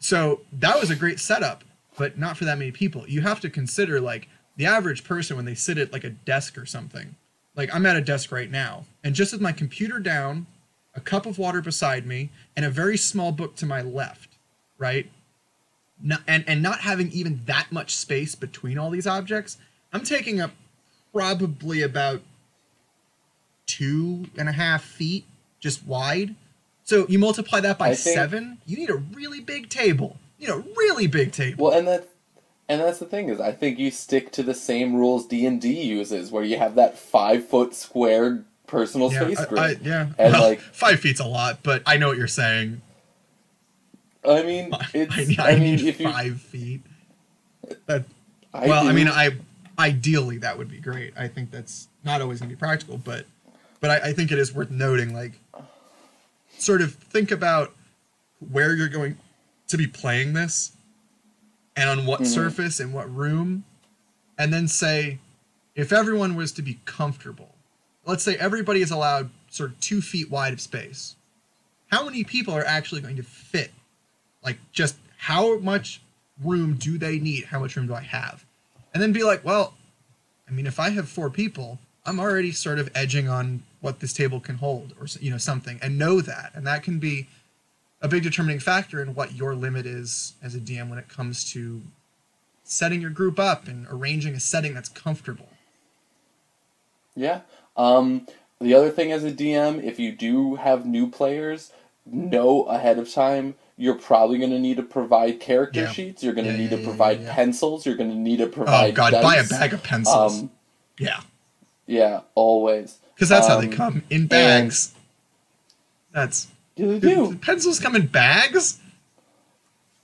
Speaker 1: So that was a great setup, but not for that many people. You have to consider like the average person when they sit at like a desk or something. Like I'm at a desk right now, and just with my computer down, a cup of water beside me, and a very small book to my left, right? No, and and not having even that much space between all these objects, I'm taking up probably about two and a half feet just wide. So you multiply that by
Speaker 2: think-
Speaker 1: seven, you need a really big table. You know, really big table.
Speaker 2: Well, and that, and that's the thing is, I think you stick to the same rules D and D uses, where you have that five foot square personal
Speaker 1: yeah,
Speaker 2: space
Speaker 1: I-
Speaker 2: grid.
Speaker 1: I- yeah.
Speaker 2: And,
Speaker 1: well,
Speaker 2: like-
Speaker 1: five feet's a lot, but I know what you're saying.
Speaker 2: I mean,
Speaker 1: I,
Speaker 2: it's.
Speaker 1: need,
Speaker 2: I,
Speaker 1: I
Speaker 2: mean, if you,
Speaker 1: five feet. That,
Speaker 2: I
Speaker 1: well, I mean, I ideally that would be great. I think that's not always gonna be practical, but but I, I think it is worth noting. Like, sort of think about where you're going to be playing this, and on what
Speaker 2: Mhm.
Speaker 1: surface and what room, and then say, if everyone was to be comfortable, let's say everybody is allowed sort of two feet wide of space. How many people are actually going to fit? Like, just how much room do they need? How much room do I have? And then be like, well, I mean, if I have four people, I'm already sort of edging on what this table can hold, or you know something, and know that, and that can be a big determining factor in what your limit is as a DM when it comes to setting your group up and arranging a setting that's comfortable.
Speaker 2: Yeah. Um, the other thing as a DM, if you do have new players, know ahead of time you're probably going to need to provide character
Speaker 1: Yeah.
Speaker 2: sheets. You're going to
Speaker 1: Yeah,
Speaker 2: need
Speaker 1: yeah,
Speaker 2: to provide pencils. You're going to need to provide.
Speaker 1: Oh God, buy a bag of pencils.
Speaker 2: Um,
Speaker 1: yeah,
Speaker 2: yeah, always.
Speaker 1: because that's how they
Speaker 2: um,
Speaker 1: come in bags. That's
Speaker 2: Yeah, they
Speaker 1: do
Speaker 2: do.
Speaker 1: pencils come in bags?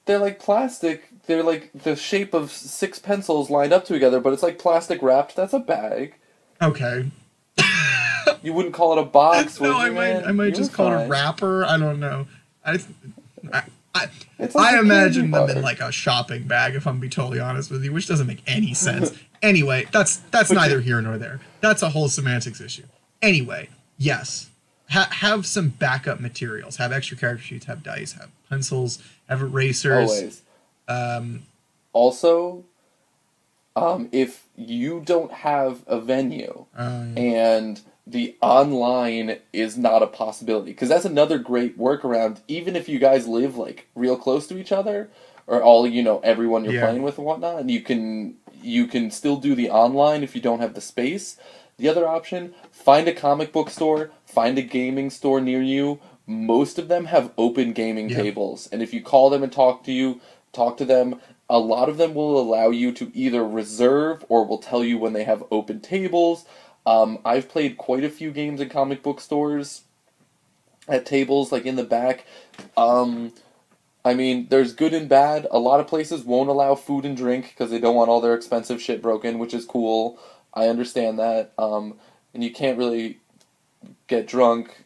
Speaker 2: They're like plastic. They're like the shape of six pencils lined up together, but it's like plastic wrapped. That's a bag.
Speaker 1: Okay.
Speaker 2: You wouldn't call it a box, would
Speaker 1: no, I might
Speaker 2: man?
Speaker 1: I might
Speaker 2: You're
Speaker 1: just call it a wrapper. I don't know. I I, I,
Speaker 2: like
Speaker 1: I imagine them in like a shopping bag, if I'm gonna be totally honest with you, which doesn't make any sense. anyway, that's that's neither here nor there. That's a whole semantics issue. Anyway, yes, ha- have some backup materials. Have extra character sheets. Have dice. Have pencils. Have erasers.
Speaker 2: Always.
Speaker 1: Um,
Speaker 2: Also, um, if you don't have a venue
Speaker 1: uh,
Speaker 2: and the online is not a possibility, because that's another great workaround. Even if you guys live like real close to each other, or all you know, everyone you're
Speaker 1: Yeah.
Speaker 2: playing with and whatnot, and you can you can still do the online if you don't have the space. The other option: find a comic book store, find a gaming store near you. Most of them have open gaming
Speaker 1: Yeah.
Speaker 2: tables, and if you call them and talk to you, talk to them. A lot of them will allow you to either reserve or will tell you when they have open tables. Um, I've played quite a few games in comic book stores at tables, like in the back. Um, I mean, there's good and bad. A lot of places won't allow food and drink because they don't want all their expensive shit broken, which is cool. I understand that. Um, and you can't really get drunk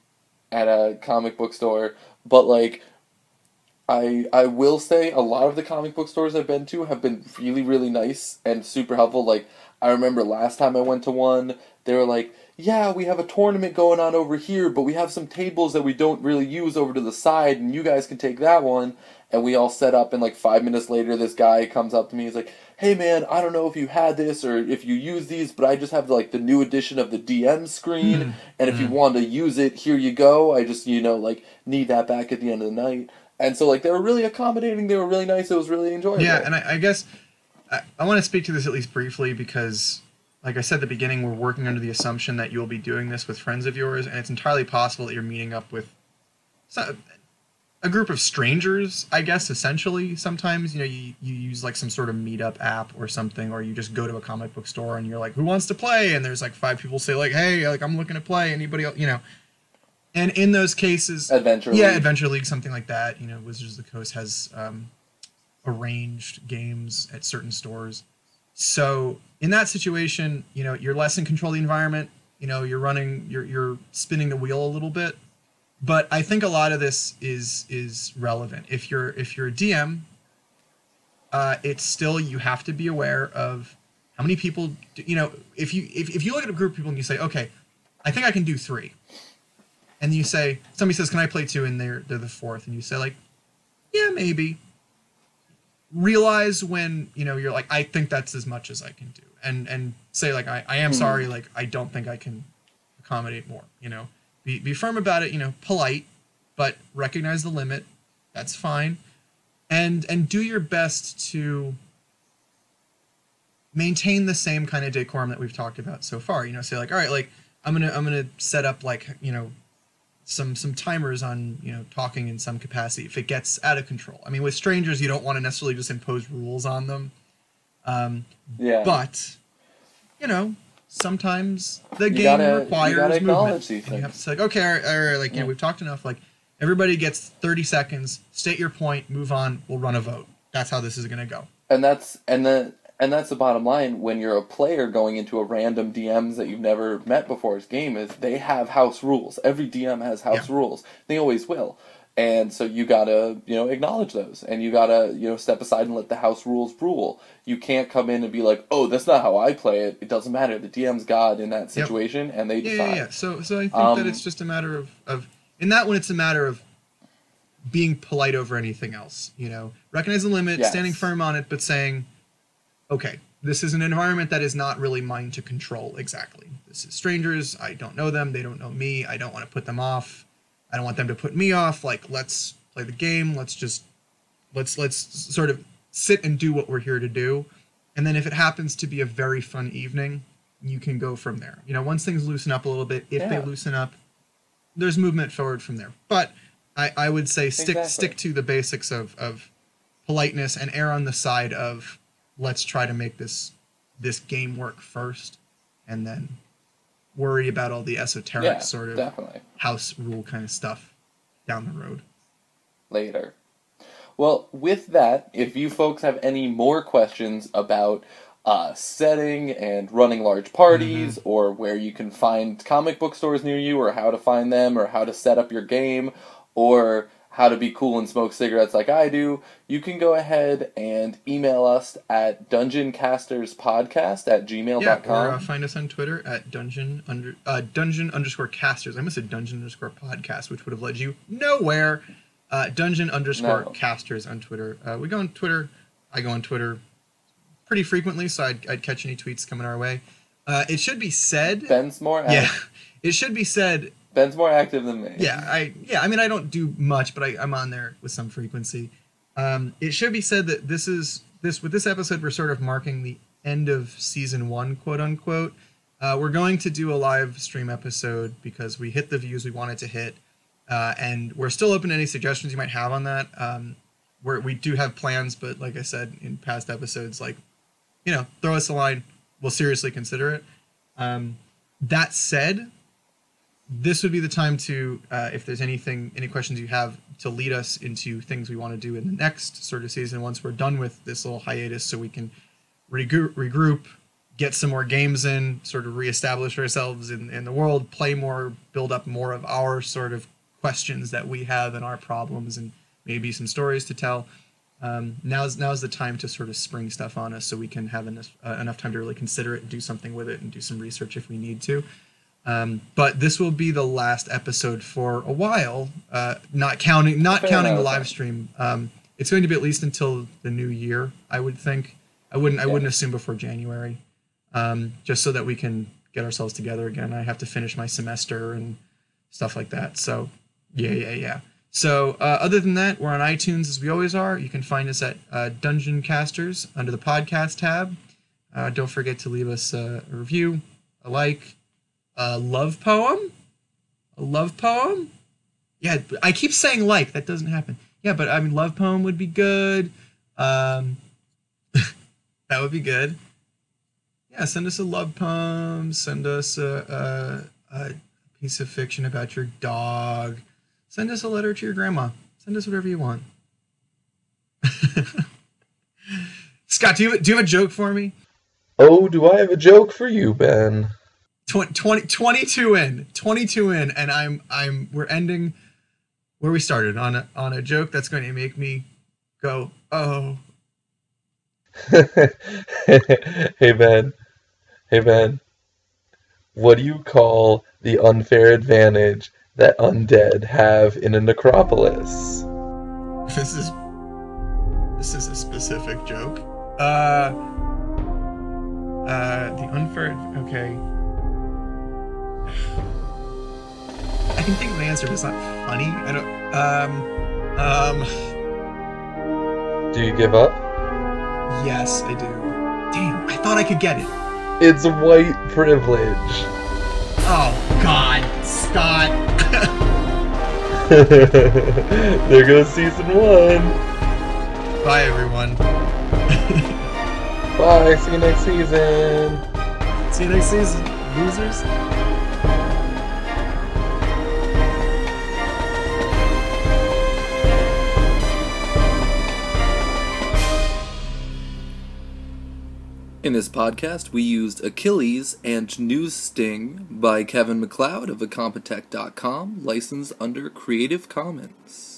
Speaker 2: at a comic book store, but like I I will say a lot of the comic book stores I've been to have been really really nice and super helpful. Like I remember last time I went to one, they were like, "Yeah, we have a tournament going on over here, but we have some tables that we don't really use over to the side, and you guys can take that one." And we all set up, and like five minutes later, this guy comes up to me. He's like, "Hey man, I don't know if you had this or if you use these, but I just have like the new edition of the DM screen,
Speaker 1: Mm.
Speaker 2: and if you want to use it, here you go. I just you know like need that back at the end of the night." And so like they were really accommodating. They were really nice. It was really enjoyable.
Speaker 1: Yeah, and I, I guess I, I want to speak to this at least briefly because, like I said at the beginning, we're working under the assumption that you'll be doing this with friends of yours, and it's entirely possible that you're meeting up with a group of strangers. I guess essentially, sometimes you know you, you use like some sort of meetup app or something, or you just go to a comic book store and you're like, "Who wants to play?" And there's like five people say like, "Hey, like I'm looking to play. Anybody else?" You know. And in those cases,
Speaker 2: Adventure.
Speaker 1: yeah,
Speaker 2: League.
Speaker 1: Adventure League, something like that. You know, Wizards of the Coast has um, arranged games at certain stores. So in that situation, you know, you're less in control of the environment. You know, you're running, you're you're spinning the wheel a little bit. But I think a lot of this is is relevant. If you're if you're a DM, uh, it's still you have to be aware of how many people. Do, you know, if you if, if you look at a group of people and you say, okay, I think I can do three, and you say somebody says, can I play two, and they're they're the fourth, and you say like, yeah, maybe. Realize when you know you're like, I think that's as much as I can do, and and say like, I, I am
Speaker 2: Hmm.
Speaker 1: sorry, like I don't think I can accommodate more. You know, be be firm about it. You know, polite, but recognize the limit. That's fine, and and do your best to maintain the same kind of decorum that we've talked about so far. You know, say like, all right, like I'm gonna I'm gonna set up like you know some some timers on you know talking in some capacity if it gets out of control. I mean, with strangers, you don't want to necessarily just impose rules on them, um,
Speaker 2: Yeah.
Speaker 1: but you know sometimes the
Speaker 2: You
Speaker 1: game
Speaker 2: gotta- you
Speaker 1: requires
Speaker 2: gotta
Speaker 1: movement. you have to say, like, okay, all right, like you
Speaker 2: Yeah.
Speaker 1: know, we've talked enough. Like everybody gets 30 seconds. State your point. Move on. We'll run a vote. That's how this is gonna go.
Speaker 2: and that's and the and that's the bottom line when you're a player going into a random DMs that you've never met before his game is they have house rules. Every DM has house
Speaker 1: Yeah.
Speaker 2: rules. They always will. And so you gotta, you know, acknowledge those, and you gotta, you know, step aside and let the house rules rule. You can't come in and be like, "Oh, that's not how I play it." It doesn't matter. The DM's God in that
Speaker 1: Yep.
Speaker 2: situation, and they
Speaker 1: Yeah,
Speaker 2: decide.
Speaker 1: yeah, yeah. So, so I think
Speaker 2: Um,
Speaker 1: that it's just a matter of, of in that one, it's a matter of being polite over anything else. You know, recognize the limit,
Speaker 2: Yes.
Speaker 1: standing firm on it, but saying, okay, this is an environment that is not really mine to control exactly. This is strangers. I don't know them. They don't know me. I don't want to put them off. I don't want them to put me off. Like, let's play the game. Let's just let's let's sort of sit and do what we're here to do. And then if it happens to be a very fun evening, you can go from there. You know, once things loosen up a little bit, if they loosen up, there's movement forward from there. But I, I would say stick
Speaker 2: Exactly.
Speaker 1: stick to the basics of, of politeness and err on the side of let's try to make this this game work first and then worry about all the esoteric
Speaker 2: Yeah,
Speaker 1: sort of
Speaker 2: definitely.
Speaker 1: house rule kind of stuff down the road.
Speaker 2: later. Well, with that, if you folks have any more questions about uh, setting and running large parties, or where you can find comic book stores near you, or how to find them, or how to set up your game, or how to be cool and smoke cigarettes like I do, you can go ahead and email us at dungeoncasterspodcast at gmail.com.
Speaker 1: Yeah, or uh, find us on Twitter at dungeon under uh, dungeon underscore casters. I almost said dungeon underscore podcast, which would have led you nowhere. Uh, dungeon underscore
Speaker 2: No.
Speaker 1: casters on Twitter. Uh, we go on Twitter. I go on Twitter pretty frequently, so I'd, I'd catch any tweets coming our way. Uh, it should be said.
Speaker 2: Ben's more
Speaker 1: yeah, it should be said.
Speaker 2: Ben's more active than me.
Speaker 1: Yeah, I yeah. I mean, I don't do much, but I, I'm on there with some frequency. Um, it should be said that this is this with this episode we're sort of marking the end of season one, quote unquote. Uh, we're going to do a live stream episode because we hit the views we wanted to hit, uh, and we're still open to any suggestions you might have on that. Um, where we do have plans, but like I said in past episodes, like you know, throw us a line, we'll seriously consider it. Um, that said, this would be the time to, uh, if there's anything, any questions you have, to lead us into things we want to do in the next sort of season once we're done with this little hiatus, so we can regroup, regroup get some more games in, sort of reestablish ourselves in, in the world, play more, build up more of our sort of questions that we have and our problems, and maybe some stories to tell. Um, now's now's the time to sort of spring stuff on us, so we can have enough uh, enough time to really consider it, and do something with it, and do some research if we need to. Um, but this will be the last episode for a while, uh, not counting not
Speaker 2: Fair
Speaker 1: counting the live stream. Um, it's going to be at least until the new year, I would think. I wouldn't I wouldn't assume before January, um, just so that we can get ourselves together again. I have to finish my semester and stuff like that. So yeah, yeah, yeah. So uh, other than that, we're on iTunes as we always are. You can find us at uh, Dungeon Casters under the podcast tab. Uh, don't forget to leave us a review, a like, a love poem, a love poem. Yeah, I keep saying like that doesn't happen. Yeah, but I mean love poem would be good. Um, that would be good. Yeah, send us a love poem. Send us a, a, a piece of fiction about your dog. Send us a letter to your grandma. Send us whatever you want. Scott, do you, do you have a joke for me?
Speaker 3: Oh, do I have a joke for you, Ben?
Speaker 1: Tw- 20, 22 in 22 in and i'm i'm we're ending where we started on a on a joke that's going to make me go oh
Speaker 3: hey, Ben. Hey, Ben. What do you call the unfair advantage that undead have in a necropolis?
Speaker 1: this is this is a specific joke uh uh the unfair okay i can think of the answer but it's not funny i don't um um
Speaker 3: Do you give up?
Speaker 1: yes i do damn i thought i could get it
Speaker 3: It's white privilege.
Speaker 1: oh god scott
Speaker 3: there goes season one.
Speaker 1: bye everyone
Speaker 3: Bye. See you next season.
Speaker 1: see you next season losers
Speaker 2: In this podcast, we used Achilles and News Sting by Kevin MacLeod of Incompetech.com, licensed under Creative Commons.